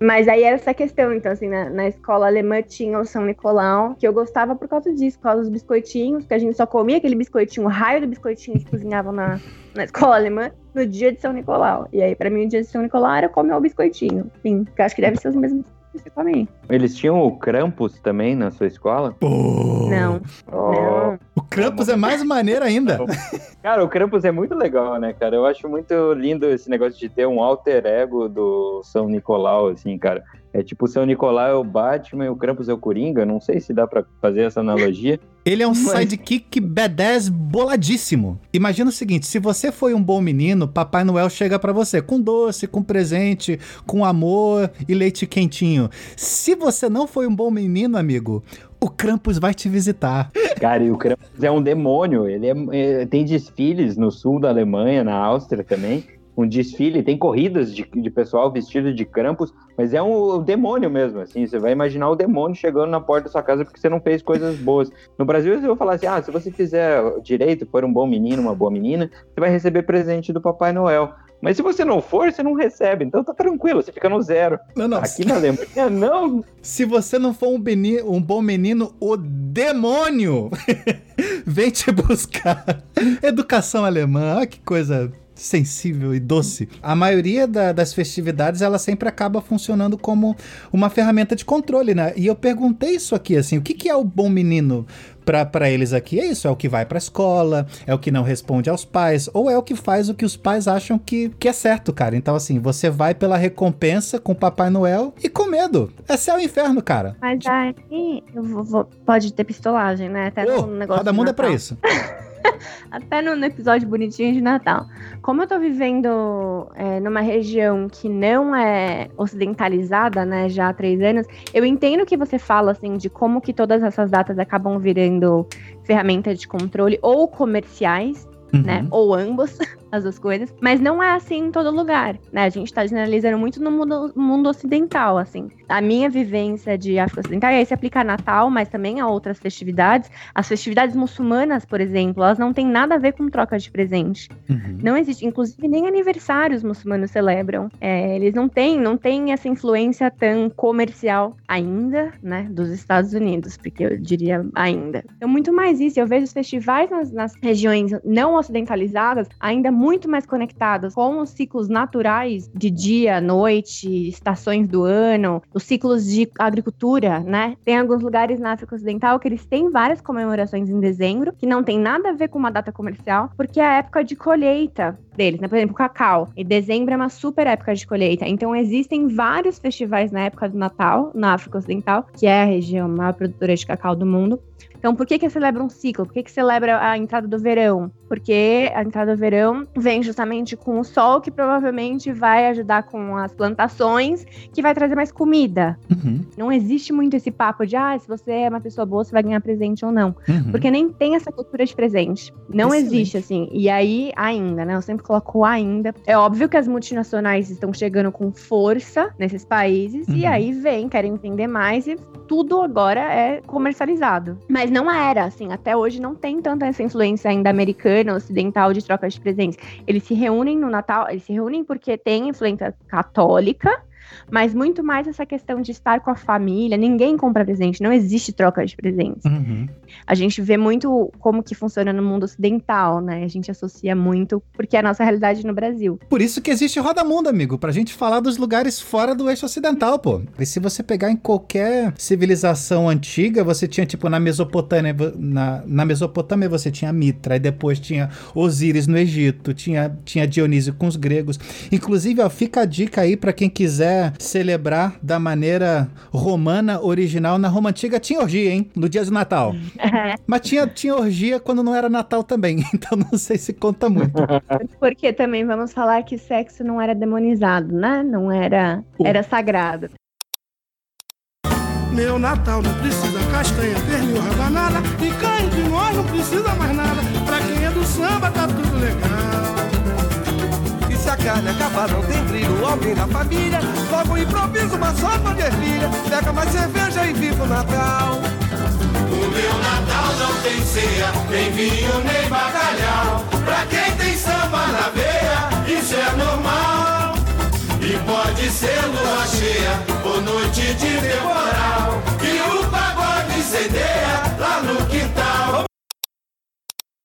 Mas aí era essa questão, então, assim, na, na escola alemã tinha o São Nicolau, que eu gostava por causa disso, por causa dos biscoitinhos, que a gente só comia aquele biscoitinho, o raio do biscoitinho que cozinhavam na, na escola alemã no dia de São Nicolau. E aí, pra mim, o dia de São Nicolau era comer o biscoitinho. Sim, que acho que deve ser os mesmos pra mim. Eles tinham o Krampus também na sua escola? Pô. Não. Oh. O Krampus é mais maneiro ainda. Cara, o Krampus é muito legal, né, cara? Eu acho muito lindo esse negócio de ter um alter ego do São Nicolau, assim, cara. É tipo o São Nicolau é o Batman e o Krampus é o Coringa. Não sei se dá pra fazer essa analogia. Ele é um sidekick B10 boladíssimo. Imagina o seguinte: se você foi um bom menino, Papai Noel chega pra você com doce, com presente, com amor e leite quentinho. Se você não foi um bom menino, amigo, o Krampus vai te visitar. Cara, e o Krampus é um demônio. Ele é, é, tem desfiles no sul da Alemanha, na Áustria também. Um desfile, tem corridas de, de pessoal vestido de Krampus, mas é um, um demônio mesmo, assim. Você vai imaginar o demônio chegando na porta da sua casa porque você não fez coisas boas. No Brasil, eu vou falar assim: ah, se você fizer direito, for um bom menino, uma boa menina, você vai receber presente do Papai Noel. Mas se você não for, você não recebe. Então tá tranquilo, você fica no zero. Não, não. Aqui na Alemanha, não. Se você não for um, menino, um bom menino, o demônio vem te buscar. Educação alemã, olha que coisa sensível e doce. A maioria da, das festividades ela sempre acaba funcionando como uma ferramenta de controle, né? E eu perguntei isso aqui assim, o que, que é o bom menino para eles aqui? É isso, é o que vai para escola, é o que não responde aos pais, ou é o que faz o que os pais acham que, que é certo, cara. Então assim, você vai pela recompensa com Papai Noel e com medo. É céu e inferno, cara. Mas aí vou, vou, pode ter pistolagem, né? Até oh, no negócio. Cada mundo é pra isso. Até no, no, episódio bonitinho de Natal. Como eu tô vivendo é, numa região que não é ocidentalizada, né, já há três anos, eu entendo que você fala, assim, de como que todas essas datas acabam virando ferramentas de controle ou comerciais, uhum. né, ou ambos. as duas coisas, mas não é assim em todo lugar, né? A gente tá generalizando muito no mundo, mundo ocidental, assim. A minha vivência de África Ocidental, e aí se aplica a Natal, mas também a outras festividades. As festividades muçulmanas, por exemplo, elas não têm nada a ver com troca de presente. Uhum. Não existe, inclusive nem aniversários muçulmanos celebram. É, eles não têm, não têm essa influência tão comercial ainda, né, dos Estados Unidos, porque eu diria ainda. Então, muito mais isso. Eu vejo os festivais nas, nas regiões não ocidentalizadas ainda muito mais conectadas com os ciclos naturais de dia, noite, estações do ano, os ciclos de agricultura, né? Tem alguns lugares na África Ocidental que eles têm várias comemorações em dezembro, que não tem nada a ver com uma data comercial, porque é a época de colheita deles, né? Por exemplo, cacau. E dezembro é uma super época de colheita. Então existem vários festivais na época do Natal, na África Ocidental, que é a região maior produtora de cacau do mundo. Então, por que que celebra um ciclo? Por que que celebra a entrada do verão? Porque a entrada do verão vem justamente com o sol, que provavelmente vai ajudar com as plantações, que vai trazer mais comida. Uhum. Não existe muito esse papo de, ah, se você é uma pessoa boa, você vai ganhar presente ou não. Uhum. Porque nem tem essa cultura de presente. Não Excelente. existe, assim. E aí, ainda, né? Eu sempre coloco ainda. É óbvio que as multinacionais estão chegando com força nesses países, uhum. e aí vem, querem vender mais, e tudo agora é comercializado. Mas não era, assim, até hoje não tem tanta essa influência ainda americana, ocidental de troca de presentes. Eles se reúnem no Natal, eles se reúnem porque tem influência católica, mas muito mais essa questão de estar com a família. Ninguém compra presente, não existe troca de presentes. Uhum. A gente vê muito como que funciona no mundo ocidental, né? A gente associa muito porque é a nossa realidade no Brasil. Por isso que existe Roda Mundo, amigo, pra gente falar dos lugares fora do eixo ocidental, pô. E se você pegar em qualquer civilização antiga, você tinha, tipo, na Mesopotâmia, na, na Mesopotâmia você tinha Mitra, e depois tinha Osíris no Egito, tinha, tinha Dionísio com os gregos. Inclusive, ó, fica a dica aí para quem quiser celebrar da maneira romana original. Na Roma Antiga tinha orgia, hein? No dia do Natal. Mas tinha, tinha orgia quando não era Natal também. Então não sei se conta muito. Porque também vamos falar que sexo não era demonizado, né? Não era. Era sagrado. Meu Natal não precisa castanha, pernil, rabanada E carne de nós não precisa mais nada Pra quem é do samba tá tudo legal carne acabar, não tem trilho, alguém da família. Logo improviso uma sopa de ervilha, pega mais cerveja e viva o Natal. O meu Natal não tem ceia, nem vinho nem bacalhau. Pra quem tem samba na veia, isso é normal. E pode ser lua cheia monte de temporal e o pagode incendeia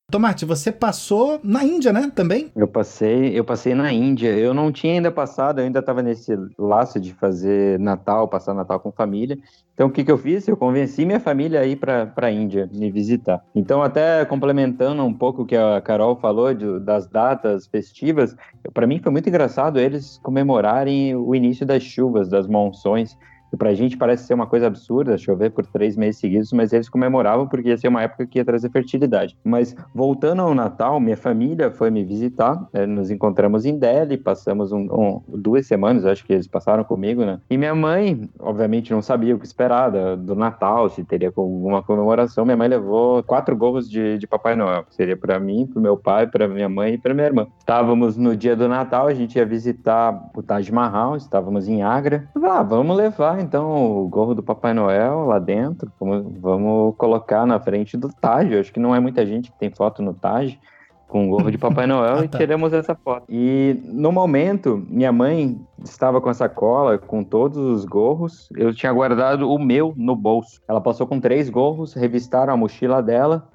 Tomate, você passou na Índia, né? Também? Eu passei, eu passei na Índia. Eu não tinha ainda passado, eu ainda estava nesse laço de fazer Natal, passar Natal com família. Então, o que, que eu fiz? Eu convenci minha família a ir para a Índia me visitar. Então, até complementando um pouco o que a Carol falou de, das datas festivas, para mim foi muito engraçado eles comemorarem o início das chuvas, das monções. Pra gente parece ser uma coisa absurda chover por três meses seguidos, mas eles comemoravam porque ia ser uma época que ia trazer fertilidade. Mas voltando ao Natal, minha família foi me visitar, né, nos encontramos em Delhi, passamos um, um, duas semanas, acho que eles passaram comigo, né? E minha mãe, obviamente, não sabia o que esperar do Natal, se teria alguma comemoração. Minha mãe levou quatro gorros de, de Papai Noel, seria para mim, para meu pai, para minha mãe e para minha irmã. Estávamos no dia do Natal, a gente ia visitar o Taj Mahal, estávamos em Agra. Ah, vamos levar então o gorro do Papai Noel lá dentro. Vamos, vamos colocar na frente do Taj. Eu acho que não é muita gente que tem foto no Taj com o gorro de Papai Noel Ah, e tá. tiramos essa foto. E no momento, minha mãe estava com essa cola, com todos os gorros. Eu tinha guardado o meu no bolso. Ela passou com três gorros, revistaram a mochila dela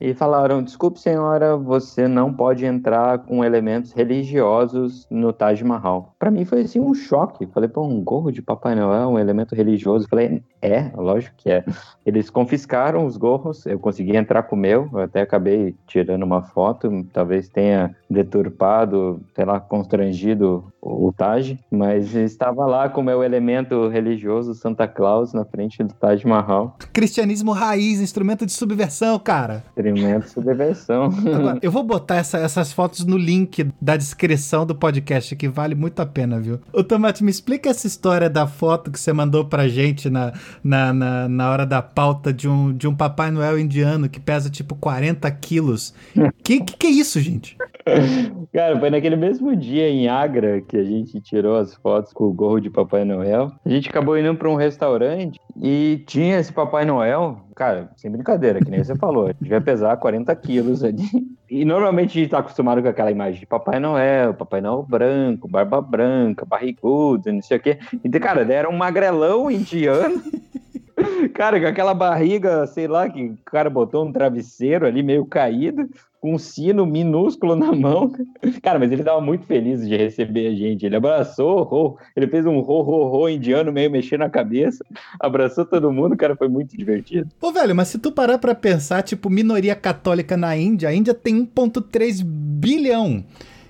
e falaram: Desculpe, senhora, você não pode entrar com elementos religiosos no Taj Mahal. Para mim foi assim um choque. Falei: Pô, um gorro de Papai Noel, um elemento religioso. Falei: É, lógico que é. Eles confiscaram os gorros, eu consegui entrar com o meu, eu até acabei tirando uma foto, talvez tenha deturpado, sei lá, constrangido o Taj, mas estava lá com o meu elemento religioso Santa Claus na frente do Taj Mahal. Cristianismo raiz, instrumento de subversão, cara. Experimento subversão. Agora, eu vou botar essa- essas fotos no link da descrição do podcast, que vale muito a pena, viu? Ô, Tomate, me explica essa história da foto que você mandou pra gente na, na, na, na hora da pauta de um, de um Papai Noel indiano que pesa tipo 40 quilos. Que, que que é isso, gente? Cara, foi naquele mesmo dia em Agra que a gente tirou as fotos com o gorro de Papai Noel. A gente acabou indo para um restaurante e tinha esse Papai Noel. Cara, sem brincadeira, que nem você falou, devia pesar 40 quilos ali. E normalmente a gente tá acostumado com aquela imagem de Papai Noel, Papai Noel branco, barba branca, barrigudo, não sei o quê. Então, cara, era um magrelão indiano. Cara, com aquela barriga, sei lá, que o cara botou um travesseiro ali meio caído, com um sino minúsculo na mão. Cara, mas ele tava muito feliz de receber a gente. Ele abraçou, ele fez um ro, ro, ro indiano meio mexendo a cabeça, abraçou todo mundo, cara, foi muito divertido. Ô, velho, mas se tu parar pra pensar, tipo, minoria católica na Índia, a Índia tem 1,3 bilhão.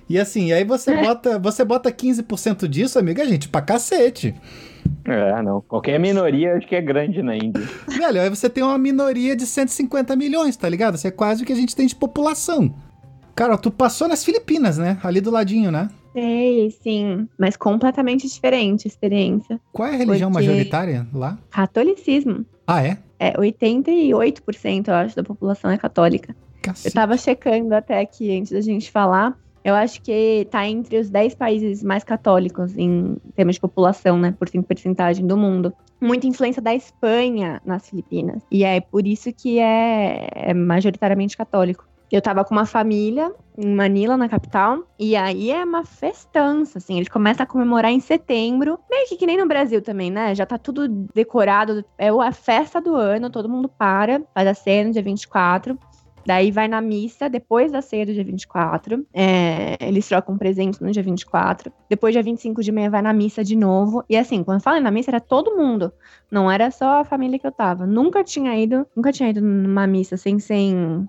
E assim, aí você bota, você bota 15% disso, amigo, é gente pra cacete. É, não. Qualquer minoria acho que é grande na Índia. Velho, aí você tem uma minoria de 150 milhões, tá ligado? Isso é quase o que a gente tem de população. Cara, tu passou nas Filipinas, né? Ali do ladinho, né? Sei, sim. Mas completamente diferente a experiência. Qual é a religião Porque- majoritária lá? Catolicismo. Ah, é? É, 88%, eu acho, da população é católica. Eu Cacete. tava checando até aqui antes da gente falar. Eu acho que tá entre os 10 países mais católicos em termos de população, né? Por porcentagem do mundo. Muita influência da Espanha nas Filipinas. E é por isso que é, é majoritariamente católico. Eu tava com uma família em Manila, na capital, e aí é uma festança, assim. Eles começam a comemorar em setembro, meio que que nem no Brasil também, né? Já tá tudo decorado, é a festa do ano, todo mundo para, faz a cena dia 24. Daí vai na missa depois da ceia do dia 24. É, eles trocam presentes no dia 24. Depois, dia 25 de meia, vai na missa de novo. E assim, quando fala na missa, era todo mundo. Não era só a família que eu tava. Nunca tinha ido, nunca tinha ido numa missa sem, sem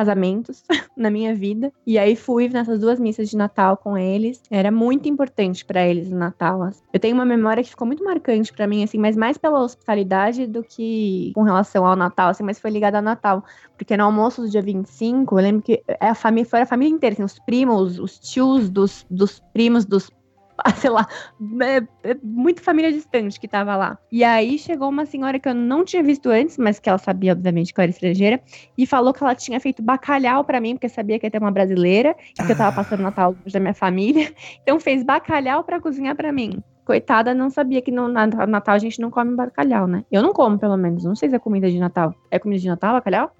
casamentos na minha vida. E aí fui nessas duas missas de Natal com eles. Era muito importante pra eles o Natal. assim. Eu tenho uma memória que ficou muito marcante pra mim, assim, mas mais pela hospitalidade do que com relação ao Natal, assim, mas foi ligada ao Natal. Porque no almoço do dia 25, eu lembro que a família, foi a família inteira, assim, os primos, os tios dos, dos primos dos sei lá, é, é muito família distante que tava lá. E aí chegou uma senhora que eu não tinha visto antes, mas que ela sabia, obviamente, que eu era estrangeira, e falou que ela tinha feito bacalhau pra mim, porque sabia que ia ter uma brasileira, e que eu tava passando Natal longe da minha família. Então fez bacalhau pra cozinhar pra mim. Coitada, não sabia que no na- Natal a gente não come bacalhau, né? Eu não como, pelo menos. Não sei se é comida de Natal. É comida de Natal, bacalhau?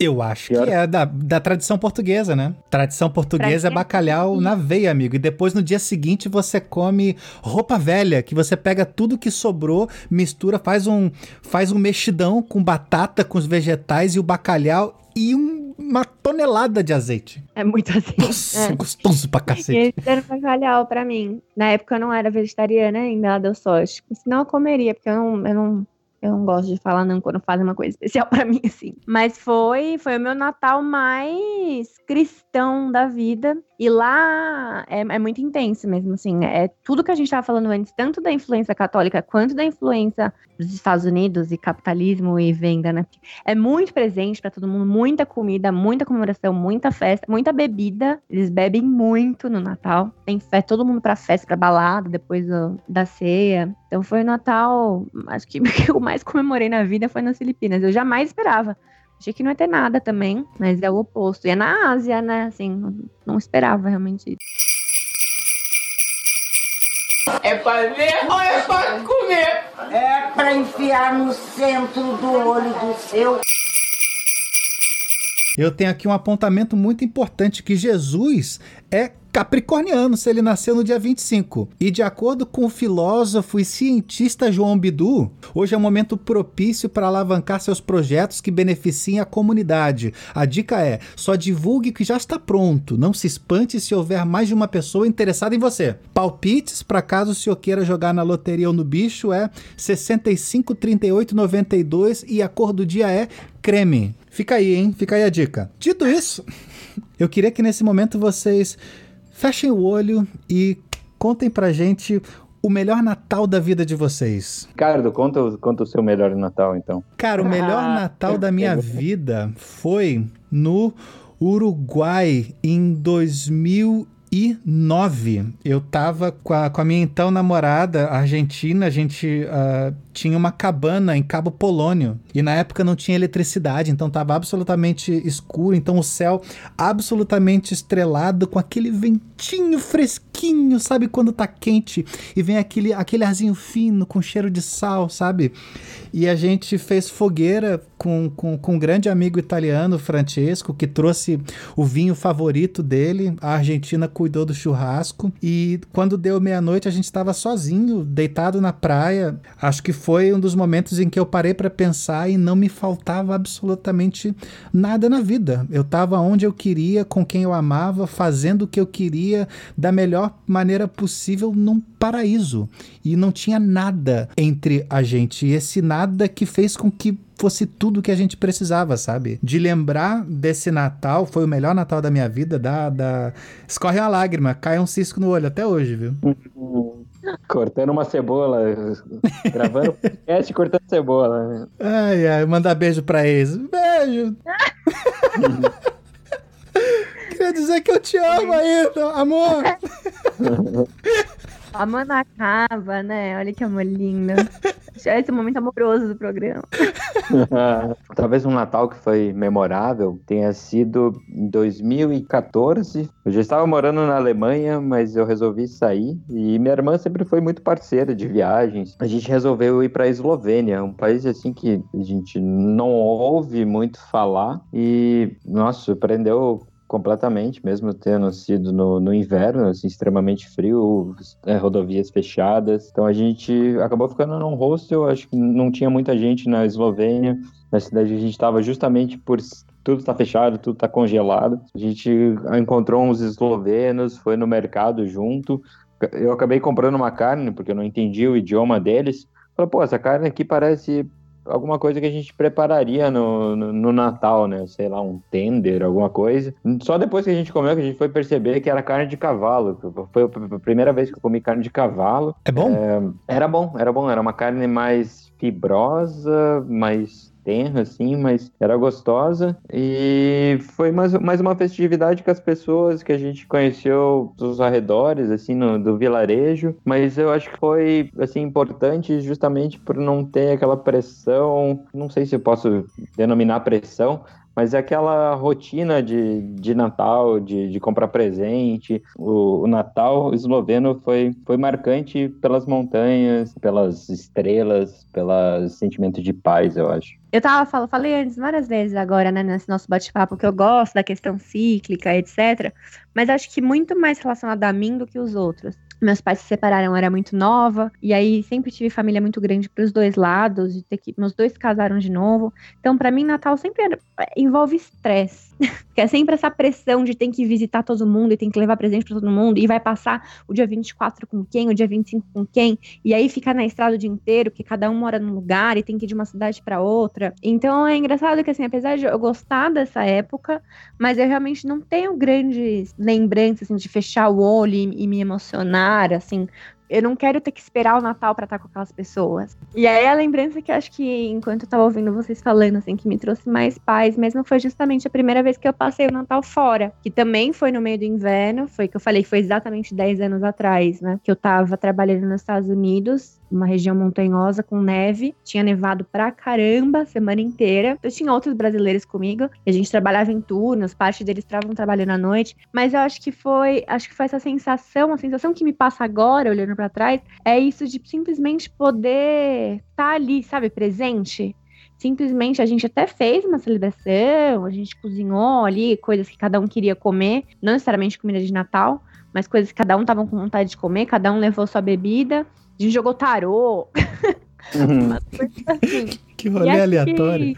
Eu acho que é da, da tradição portuguesa, né? Tradição portuguesa é bacalhau na veia, amigo. E depois no dia seguinte você come roupa velha, que você pega tudo que sobrou, mistura, faz um, faz um mexidão com batata, com os vegetais e o bacalhau e um, uma tonelada de azeite. É muito azeite. Nossa, é. gostoso pra cacete. eles deram bacalhau pra mim. Na época eu não era vegetariana ainda, ela deu sorte. Senão eu comeria, porque eu não, eu não, eu não gosto de falar não quando fazem uma coisa especial pra mim, assim. Mas foi, foi o meu Natal mais cristão da vida. E lá é, é muito intenso mesmo, assim. É tudo que a gente tava falando antes, tanto da influência católica quanto da influência dos Estados Unidos e capitalismo e venda, né? É muito presente pra todo mundo, muita comida, muita comemoração, muita festa, muita bebida. Eles bebem muito no Natal. Tem festa, todo mundo pra festa, pra balada, depois do- da ceia. Então foi o Natal, acho que o eu mais comemorei na vida foi nas Filipinas. Eu jamais esperava. Achei que não ia ter nada também, mas é o oposto. E é na Ásia, né? Assim, não- não esperava realmente isso. É pra ver ou é pra comer? É pra enfiar no centro do olho do seu. Eu tenho aqui um apontamento muito importante que Jesus é capricorniano se ele nasceu no dia 25. E de acordo com o filósofo e cientista João Bidu, hoje é um momento propício para alavancar seus projetos que beneficiem a comunidade. A dica é: só divulgue que já está pronto. Não se espante se houver mais de uma pessoa interessada em você. Palpites para caso o senhor queira jogar na loteria ou no bicho é 65 38 92 e a cor do dia é creme. Fica aí, hein? Fica aí a dica. Dito isso, eu queria que nesse momento vocês fechem o olho e contem pra gente o melhor Natal da vida de vocês. Ricardo, conta, o- conta o seu melhor Natal, então. Cara, o melhor Ah, Natal da minha vida foi no Uruguai em 2009. Eu tava com a, com a minha então namorada argentina, a gente ah, tinha uma cabana em Cabo Polônio e na época não tinha eletricidade, então tava absolutamente escuro, então o céu absolutamente estrelado com aquele ventinho fresquinho, sabe quando tá quente e vem aquele aquele arzinho fino com cheiro de sal, sabe? E a gente fez fogueira com, com, com um grande amigo italiano, Francesco, que trouxe o vinho favorito dele. A Argentina cuidou do churrasco. E quando deu meia-noite, a gente estava sozinho, deitado na praia. Acho que foi um dos momentos em que eu parei para pensar e não me faltava absolutamente nada na vida. Eu estava onde eu queria, com quem eu amava, fazendo o que eu queria da melhor maneira possível num paraíso. E não tinha nada entre a gente. E esse nada que fez com que fosse tudo que a gente precisava, sabe? De lembrar desse Natal, foi o melhor Natal da minha vida, da, da... escorre uma lágrima, cai um cisco no olho até hoje, viu? Cortando uma cebola, gravando podcast cortando cebola. Ai, ai, mandar beijo pra ex. Beijo! Queria dizer que eu te amo ainda, amor! A mana acaba, né? Olha que amor lindo. Já esse momento amoroso do programa. Talvez um Natal que foi memorável tenha sido em 2014. Eu já estava morando na Alemanha, mas eu resolvi sair. E minha irmã sempre foi muito parceira de viagens. A gente resolveu ir para a Eslovênia, um país assim que a gente não ouve muito falar. E, nossa, surpreendeu completamente, mesmo tendo sido no, no inverno, assim, extremamente frio, é, rodovias fechadas. Então a gente acabou ficando num hostel, acho que não tinha muita gente na Eslovênia. Na cidade a gente estava justamente por tudo tá fechado, tudo tá congelado. A gente encontrou uns eslovenos, foi no mercado junto. Eu acabei comprando uma carne, porque eu não entendi o idioma deles. Falei, pô, essa carne aqui parece alguma coisa que a gente prepararia no, no, no, Natal, né? Sei lá, um tender, alguma coisa. Só depois que a gente comeu que a gente foi perceber que era carne de cavalo. Foi a primeira vez que eu comi carne de cavalo. É bom? É, era bom, era bom. Era uma carne mais fibrosa, mais tenra, assim, mas era gostosa. E foi mais, mais uma festividade com as pessoas que a gente conheceu dos arredores, assim, no, do vilarejo. Mas eu acho que foi, assim, importante justamente por não ter aquela pressão, não sei se eu posso denominar pressão, mas é aquela rotina de, de Natal, de, de comprar presente. O, o, Natal esloveno foi, foi marcante pelas montanhas, pelas estrelas, pelo sentimento de paz, eu acho. Eu tava falei antes várias vezes agora, né, nesse nosso bate-papo, que eu gosto da questão cíclica, etc. Mas acho que muito mais relacionada a mim do que os outros. Meus pais se separaram, eu era muito nova, e aí sempre tive família muito grande para os dois lados, de ter que meus dois casaram de novo. Então, para mim, Natal sempre era, envolve estresse. que é sempre essa pressão de ter que visitar todo mundo e tem que levar presente para todo mundo, e vai passar o dia 24 com quem, o dia 25 com quem, e aí ficar na estrada o dia inteiro, porque cada um mora num lugar e tem que ir de uma cidade para outra. Então é engraçado que, assim, apesar de eu gostar dessa época, mas eu realmente não tenho grandes lembranças, assim, de fechar o olho e, e me emocionar, assim, eu não quero ter que esperar o Natal para estar com aquelas pessoas. E aí a lembrança que eu acho que, enquanto eu tava ouvindo vocês falando, assim, que me trouxe mais paz mesmo, foi justamente a primeira vez que eu passei o Natal fora. Que também foi no meio do inverno, foi que eu falei, foi exatamente 10 anos atrás, né? Que eu tava trabalhando nos Estados Unidos uma região montanhosa com neve, tinha nevado pra caramba a semana inteira. Eu tinha outros brasileiros comigo, a gente trabalhava em turnos, parte deles estavam trabalhando à noite, mas eu acho que foi, acho que foi essa sensação, a sensação que me passa agora olhando para trás, é isso de simplesmente poder estar tá ali, sabe, presente simplesmente a gente até fez uma celebração, a gente cozinhou ali coisas que cada um queria comer, não necessariamente comida de Natal, mas coisas que cada um tava com vontade de comer, cada um levou sua bebida a gente jogou tarô. Uhum. assim. Que rolê e aleatório.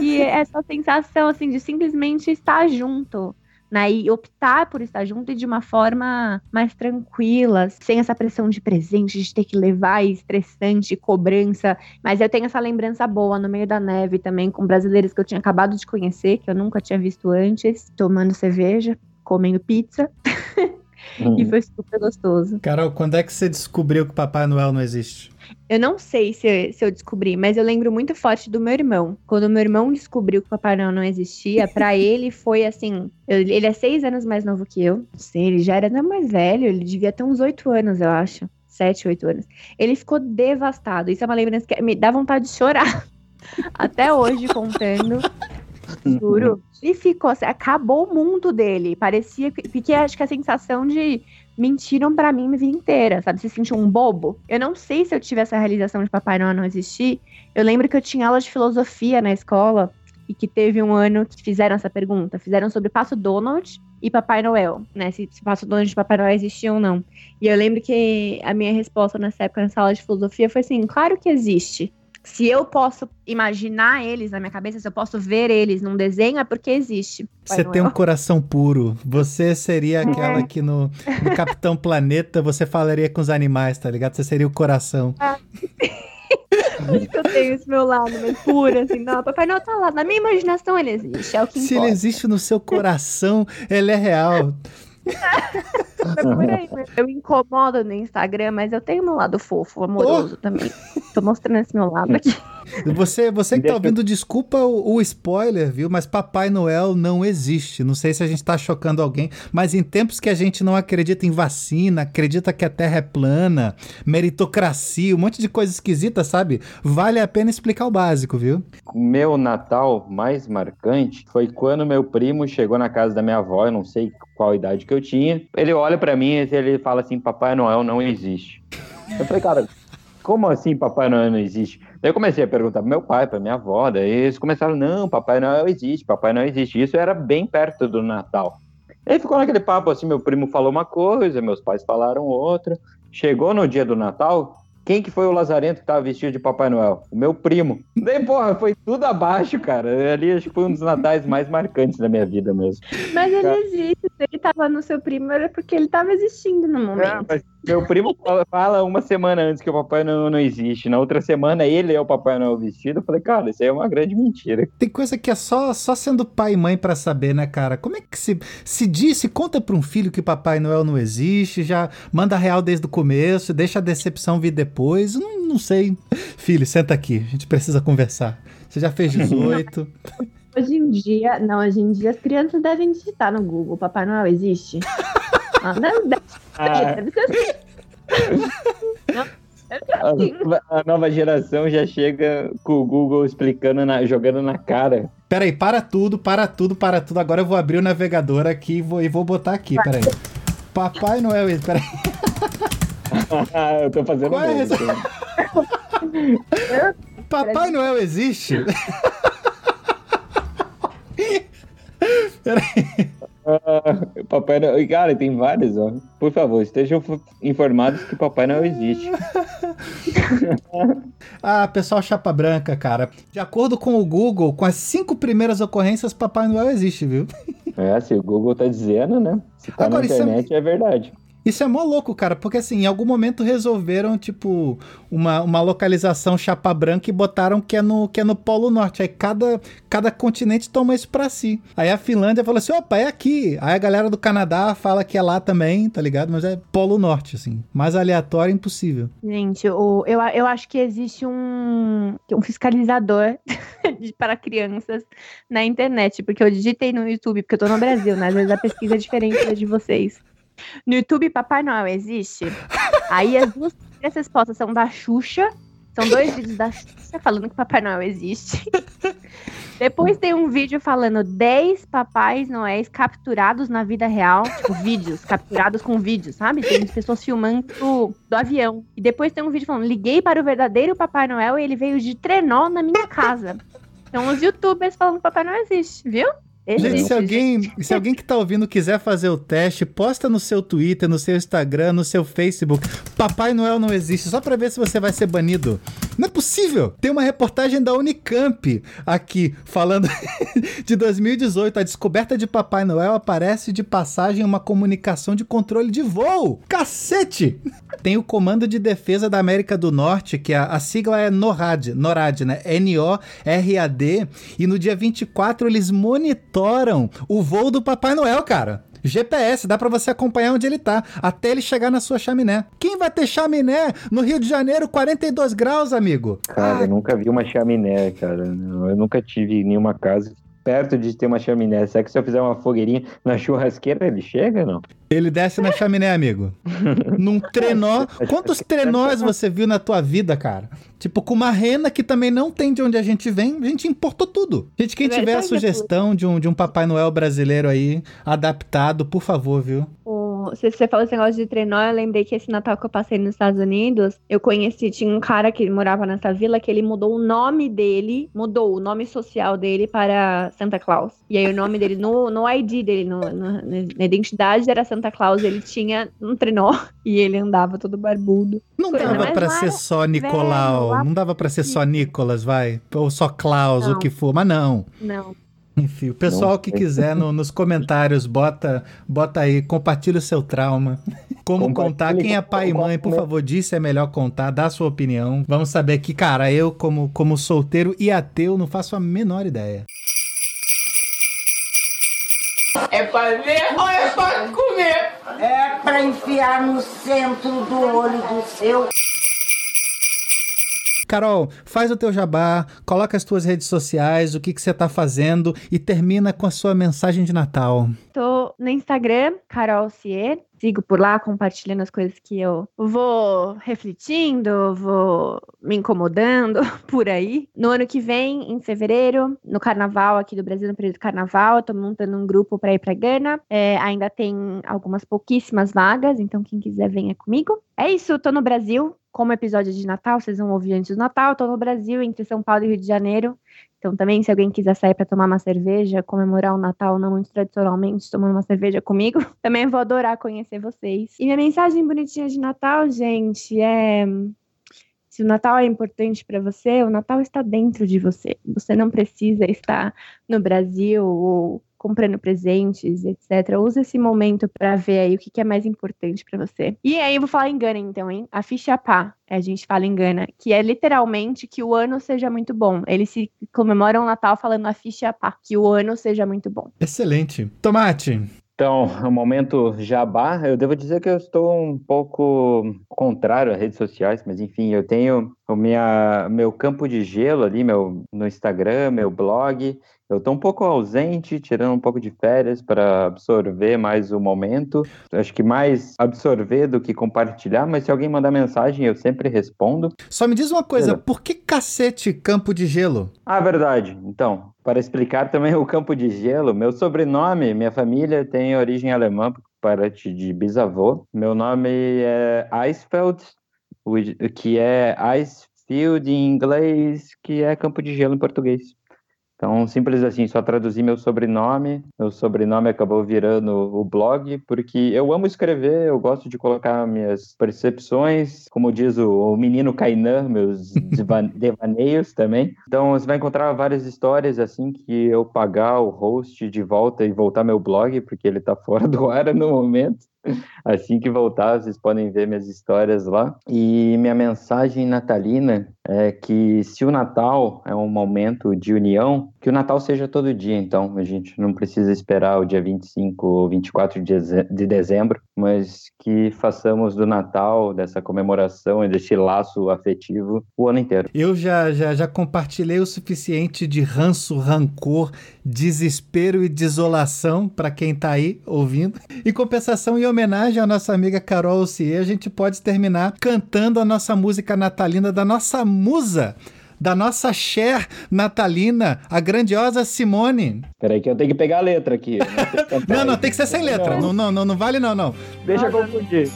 E essa sensação, assim, de simplesmente estar junto. Né, e optar por estar junto e de uma forma mais tranquila, sem essa pressão de presente, de ter que levar, estressante, cobrança. Mas eu tenho essa lembrança boa no meio da neve também, com brasileiros que eu tinha acabado de conhecer, que eu nunca tinha visto antes, tomando cerveja, comendo pizza. Uhum. E foi super gostoso. Carol, quando é que você descobriu que Papai Noel não existe? Eu não sei se, se eu descobri, mas eu lembro muito forte do meu irmão. Quando meu irmão descobriu que o Papai Noel não existia, para ele foi assim. Ele é seis anos mais novo que eu. Não sei, ele já era mais velho, ele devia ter uns oito anos, eu acho. Sete, oito anos. Ele ficou devastado. Isso é uma lembrança que me dá vontade de chorar. Até hoje, contando. Juro. Ele ficou, assim, acabou o mundo dele. Parecia que. Porque acho que a sensação de mentiram para mim a vida inteira, sabe? Se sentiu um bobo. Eu não sei se eu tive essa realização de Papai Noel não existir. Eu lembro que eu tinha aula de filosofia na escola e que teve um ano que fizeram essa pergunta. Fizeram sobre Passo Donald e Papai Noel, né? Se, se Passo Donald e Papai Noel existiam ou não. E eu lembro que a minha resposta nessa época na sala de filosofia foi assim: claro que existe se eu posso imaginar eles na minha cabeça, se eu posso ver eles num desenho, é porque existe. Você tem um coração puro. Você seria é. aquela que no, no Capitão Planeta você falaria com os animais, tá ligado? Você seria o coração. Ah. Acho que eu tenho esse meu lado meio puro, assim. Não, Papai Noel tá lá. Na minha imaginação ele existe, é o que Se importa. ele existe no seu coração, ele é real. Eu incomodo no Instagram, mas eu tenho meu lado fofo, amoroso oh. também. Tô mostrando esse meu lado aqui. Você, você que tá ouvindo, desculpa o, o, spoiler, viu? Mas Papai Noel não existe. Não sei se a gente tá chocando alguém, mas em tempos que a gente não acredita em vacina, acredita que a Terra é plana, meritocracia, um monte de coisa esquisita, sabe? Vale a pena explicar o básico, viu? Meu Natal mais marcante foi quando meu primo chegou na casa da minha avó, eu não sei qual idade que eu tinha. Ele olha para mim e ele fala assim: Papai Noel não existe. Eu falei, cara, como assim Papai Noel não existe? Daí eu comecei a perguntar pro meu pai, pra minha avó, daí eles começaram, não, Papai Noel existe, Papai Noel existe. Isso era bem perto do Natal. Aí ficou naquele papo assim, meu primo falou uma coisa, meus pais falaram outra. Chegou no dia do Natal, quem que foi o lazarento que tava vestido de Papai Noel? O meu primo. Daí, porra, foi tudo abaixo, cara. Ali acho que foi um dos natais mais marcantes da minha vida mesmo. Mas ele existe. Se ele tava no seu primo, era porque ele tava existindo no momento. É, mas meu primo fala uma semana antes que o Papai Noel não existe. Na outra semana, ele é o Papai Noel vestido. Eu falei, cara, isso aí é uma grande mentira. Tem coisa que é só, só sendo pai e mãe para saber, né, cara? Como é que se, se diz, se conta pra um filho que Papai Noel não existe, já manda real desde o começo, deixa a decepção vir depois? Não, não sei. Filho, senta aqui, a gente precisa conversar. Você já fez 18. Hoje em dia, não, hoje em dia as crianças devem digitar no Google, Papai Noel existe? Ah. A nova geração já chega com o Google explicando, na, jogando na cara. Peraí, para tudo, para tudo, para tudo. Agora eu vou abrir o navegador aqui e vou, e vou botar aqui, peraí. Papai Noel, peraí. eu tô fazendo Qual é mesmo. Assim. Papai Noel existe? peraí. Uh, Papai Noel. Cara, tem vários, ó. Por favor, estejam informados que Papai Noel existe. ah, pessoal chapa branca, cara. De acordo com o Google, com as cinco primeiras ocorrências, Papai Noel existe, viu? É, se o Google tá dizendo, né? Se tá Agora, na internet, é... é verdade. Isso é mó louco, cara, porque assim, em algum momento resolveram, tipo, uma, uma localização chapa branca e botaram que é, no, que é no Polo Norte. Aí cada, cada continente toma isso pra si. Aí a Finlândia falou assim: opa, é aqui. Aí a galera do Canadá fala que é lá também, tá ligado? Mas é Polo Norte, assim. Mais aleatório impossível. Gente, o, eu, eu acho que existe um, um fiscalizador para crianças na internet, porque eu digitei no YouTube, porque eu tô no Brasil, né? Às vezes a pesquisa é diferente da de vocês. No YouTube, Papai Noel existe? Aí as duas respostas são da Xuxa. São dois vídeos da Xuxa falando que Papai Noel existe. Depois tem um vídeo falando 10 Papais Noéis capturados na vida real. Tipo, vídeos, capturados com vídeos, sabe? Tem pessoas filmando do, do avião. E depois tem um vídeo falando: liguei para o verdadeiro Papai Noel e ele veio de trenó na minha casa. Então, os youtubers falando que Papai Noel existe, viu? Gente, se alguém, se alguém que tá ouvindo quiser fazer o teste, posta no seu Twitter, no seu Instagram, no seu Facebook. Papai Noel não existe, só para ver se você vai ser banido. Não é possível. Tem uma reportagem da Unicamp aqui falando de 2018. A descoberta de Papai Noel aparece de passagem em uma comunicação de controle de voo. Cacete! Tem o Comando de Defesa da América do Norte, que a, a sigla é NORAD, NORAD, né? N-O-R-A-D. E no dia 24 eles monitoram o voo do Papai Noel, cara. GPS, dá para você acompanhar onde ele tá, até ele chegar na sua chaminé. Quem vai ter chaminé no Rio de Janeiro, 42 graus, amigo? Cara, ah. eu nunca vi uma chaminé, cara. Eu nunca tive nenhuma casa perto de ter uma chaminé. Será que se eu fizer uma fogueirinha na churrasqueira, ele chega não? Ele desce na chaminé, amigo. Num trenó. Quantos trenós você viu na tua vida, cara? Tipo, com uma rena que também não tem de onde a gente vem, a gente importou tudo. Gente, quem tiver a sugestão de um, de um Papai Noel brasileiro aí, adaptado, por favor, viu? Você falou esse negócio de trenó, eu lembrei que esse Natal que eu passei nos Estados Unidos, eu conheci, tinha um cara que morava nessa vila que ele mudou o nome dele, mudou o nome social dele para Santa Claus. E aí o nome dele, no, no ID dele, no, no, na identidade era Santa Claus, ele tinha um trenó e ele andava todo barbudo. Não dava para ser só Nicolau, velho, não dava para ser só Nicolas, vai, ou só Klaus, não. o que for, mas não. Não. Enfim, o pessoal Não. que quiser no, nos comentários, bota, bota aí, compartilha o seu trauma. Como contar, quem é pai e mãe, por favor, diz se é melhor contar, dá a sua opinião. Vamos saber que, cara, eu como, como solteiro e ateu não faço a menor ideia. É pra ver ou é pra comer? É pra enfiar no centro do olho do seu... Carol, faz o teu jabá, coloca as tuas redes sociais, o que, que você tá fazendo e termina com a sua mensagem de Natal. Tô no Instagram, Carol Cier. Sigo por lá, compartilhando as coisas que eu vou refletindo, vou me incomodando por aí. No ano que vem, em fevereiro, no carnaval aqui do Brasil, no período do carnaval, eu tô montando um grupo para ir pra Gana. É, ainda tem algumas pouquíssimas vagas, então quem quiser venha comigo. É isso, tô no Brasil, como episódio de Natal, vocês vão ouvir antes do Natal, estou no Brasil, entre São Paulo e Rio de Janeiro. Então, também, se alguém quiser sair para tomar uma cerveja, comemorar o Natal não muito tradicionalmente, tomando uma cerveja comigo, também vou adorar conhecer vocês. E minha mensagem bonitinha de Natal, gente, é. Se o Natal é importante para você, o Natal está dentro de você. Você não precisa estar no Brasil ou comprando presentes, etc. Usa esse momento para ver aí o que, que é mais importante para você. E aí eu vou falar em Gana então, hein? A ficha pá, a gente fala em Gana, que é literalmente que o ano seja muito bom. Eles se comemoram o Natal falando a ficha pá, que o ano seja muito bom. Excelente. Tomate. Então, o momento jabá, eu devo dizer que eu estou um pouco contrário às redes sociais, mas enfim, eu tenho o minha, meu campo de gelo ali, meu, no Instagram, meu blog, eu estou um pouco ausente, tirando um pouco de férias para absorver mais o momento. Acho que mais absorver do que compartilhar, mas se alguém mandar mensagem, eu sempre respondo. Só me diz uma coisa, por que cacete campo de gelo? Ah, verdade. Então, para explicar também o campo de gelo, meu sobrenome, minha família tem origem alemã, parte de bisavô. Meu nome é Eisfeld, que é Icefield em inglês, que é campo de gelo em português. Então, simples assim, só traduzi meu sobrenome. Meu sobrenome acabou virando o blog, porque eu amo escrever, eu gosto de colocar minhas percepções, como diz o, o menino Kainan, meus devaneios também. Então, você vai encontrar várias histórias assim que eu pagar o host de volta e voltar meu blog, porque ele tá fora do ar no momento. Assim que voltar, vocês podem ver minhas histórias lá. E minha mensagem natalina é que se o Natal é um momento de união, que o Natal seja todo dia, então. A gente não precisa esperar o dia 25 ou 24 de dezembro, mas que façamos do Natal, dessa comemoração e desse laço afetivo o ano inteiro. Eu já, já, já compartilhei o suficiente de ranço, rancor, desespero e desolação para quem tá aí ouvindo. Em compensação, em homenagem à nossa amiga Carol Cier, a gente pode terminar cantando a nossa música natalina da nossa musa da nossa Cher natalina, a grandiosa Simone. Peraí que eu tenho que pegar a letra aqui. Não, não, não, tem que ser sem letra. Não, não, não, não vale não, não. Deixa eu confundir.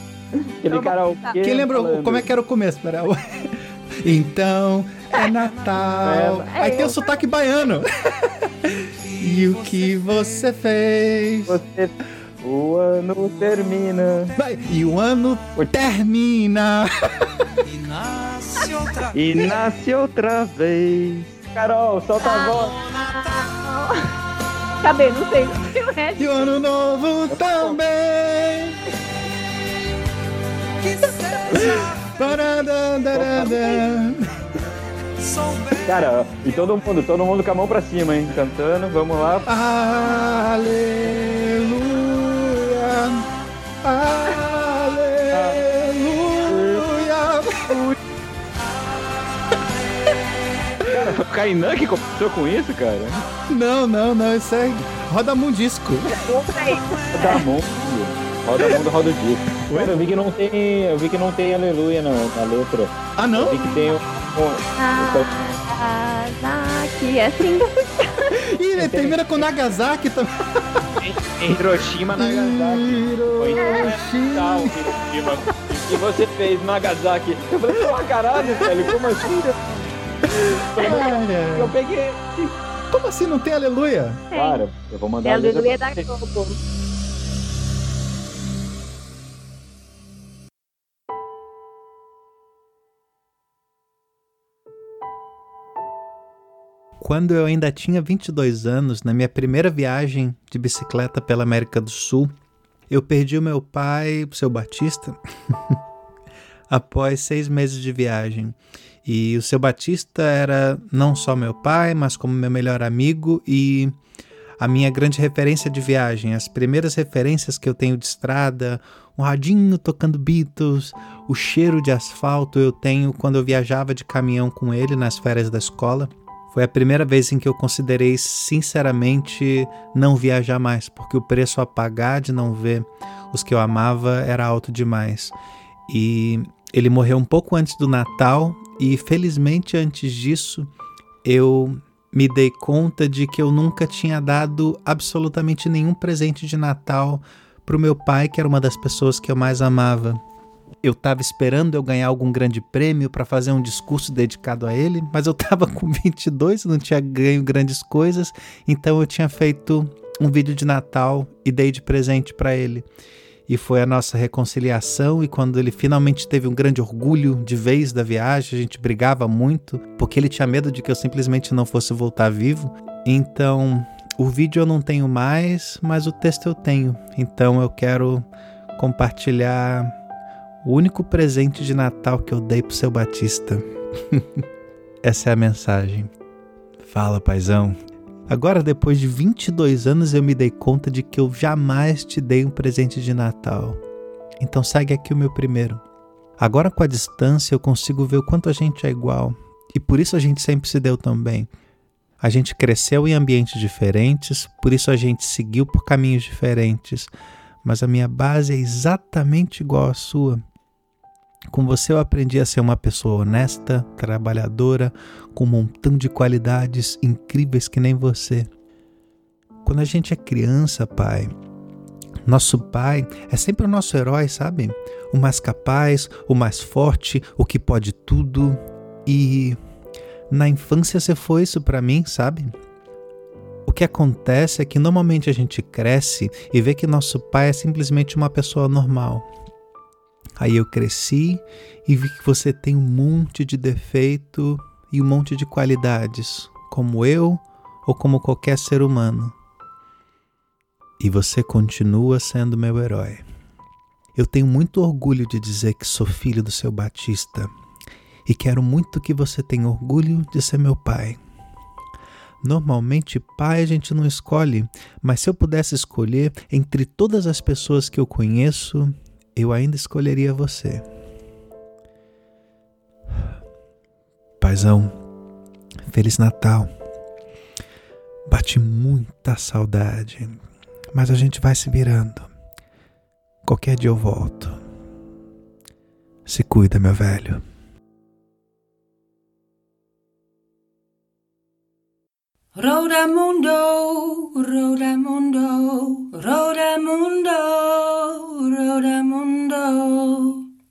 Aquele cara... Quem lembra como é que era o começo? Peraí. Então, é Natal. É, Aí tem o sotaque baiano. e o que você fez? Você o ano termina. Vai, e o ano termina. E nasce outra e vez. E nasce outra vez. Carol, solta a voz. Cadê? Não sei. E o ano novo também. Que seja. Cara, e todo mundo, todo mundo com a mão pra cima, hein? Cantando, vamos lá. Aleluia. Aleluia. Cara, o Kainan que começou com isso, cara? Não, não, não, isso é Roda Mundisco. Roda Mundo. Roda Mundo, Roda Disco. Cara, eu vi que não tem, eu vi que não tem aleluia na, na letra. Ah, não? Eu vi que tem um... um Nagasaki, é assim. Ih, termina com Nagasaki também. Hiroshima, Nagasaki. Hiroshima. Hiroshima. E você fez Nagasaki. Eu falei, pô, caralho, velho, como assim? Eu, eu peguei. Como assim não tem aleluia? Claro, eu vou mandar é aleluia da Globo. Quando eu ainda tinha 22 anos, na minha primeira viagem de bicicleta pela América do Sul, eu perdi o meu pai, o seu Batista, após seis meses de viagem. E o seu Batista era não só meu pai, mas como meu melhor amigo e a minha grande referência de viagem. As primeiras referências que eu tenho de estrada, um radinho tocando Beatles, o cheiro de asfalto eu tenho quando eu viajava de caminhão com ele nas férias da escola. Foi a primeira vez em que eu considerei sinceramente não viajar mais, porque o preço a pagar de não ver os que eu amava era alto demais. E ele morreu um pouco antes do Natal, e felizmente antes disso eu me dei conta de que eu nunca tinha dado absolutamente nenhum presente de Natal para o meu pai, que era uma das pessoas que eu mais amava eu estava esperando eu ganhar algum grande prêmio para fazer um discurso dedicado a ele, mas eu estava com 22, não tinha ganho grandes coisas, então eu tinha feito um vídeo de Natal e dei de presente para ele. E foi a nossa reconciliação, e quando ele finalmente teve um grande orgulho de vez da viagem, a gente brigava muito, porque ele tinha medo de que eu simplesmente não fosse voltar vivo. Então, o vídeo eu não tenho mais, mas o texto eu tenho. Então eu quero compartilhar o único presente de Natal que eu dei pro seu Batista. Essa é a mensagem. Fala, paizão. Agora, depois de 22 anos, eu me dei conta de que eu jamais te dei um presente de Natal. Então segue aqui o meu primeiro. Agora, com a distância, eu consigo ver o quanto a gente é igual. E por isso a gente sempre se deu tão bem. A gente cresceu em ambientes diferentes, por isso a gente seguiu por caminhos diferentes. Mas a minha base é exatamente igual à sua. Com você eu aprendi a ser uma pessoa honesta, trabalhadora, com um montão de qualidades incríveis que nem você. Quando a gente é criança, pai, nosso pai é sempre o nosso herói, sabe? O mais capaz, o mais forte, o que pode tudo. E na infância você foi isso para mim, sabe? que acontece é que normalmente a gente cresce e vê que nosso pai é simplesmente uma pessoa normal. Aí eu cresci e vi que você tem um monte de defeito e um monte de qualidades, como eu ou como qualquer ser humano. E você continua sendo meu herói. Eu tenho muito orgulho de dizer que sou filho do seu Batista e quero muito que você tenha orgulho de ser meu pai. Normalmente, pai a gente não escolhe, mas se eu pudesse escolher entre todas as pessoas que eu conheço, eu ainda escolheria você. Paizão, Feliz Natal. Bate muita saudade, mas a gente vai se virando. Qualquer dia eu volto. Se cuida, meu velho. Rodamundo, Rodamundo, Rodamundo, Rodamundo.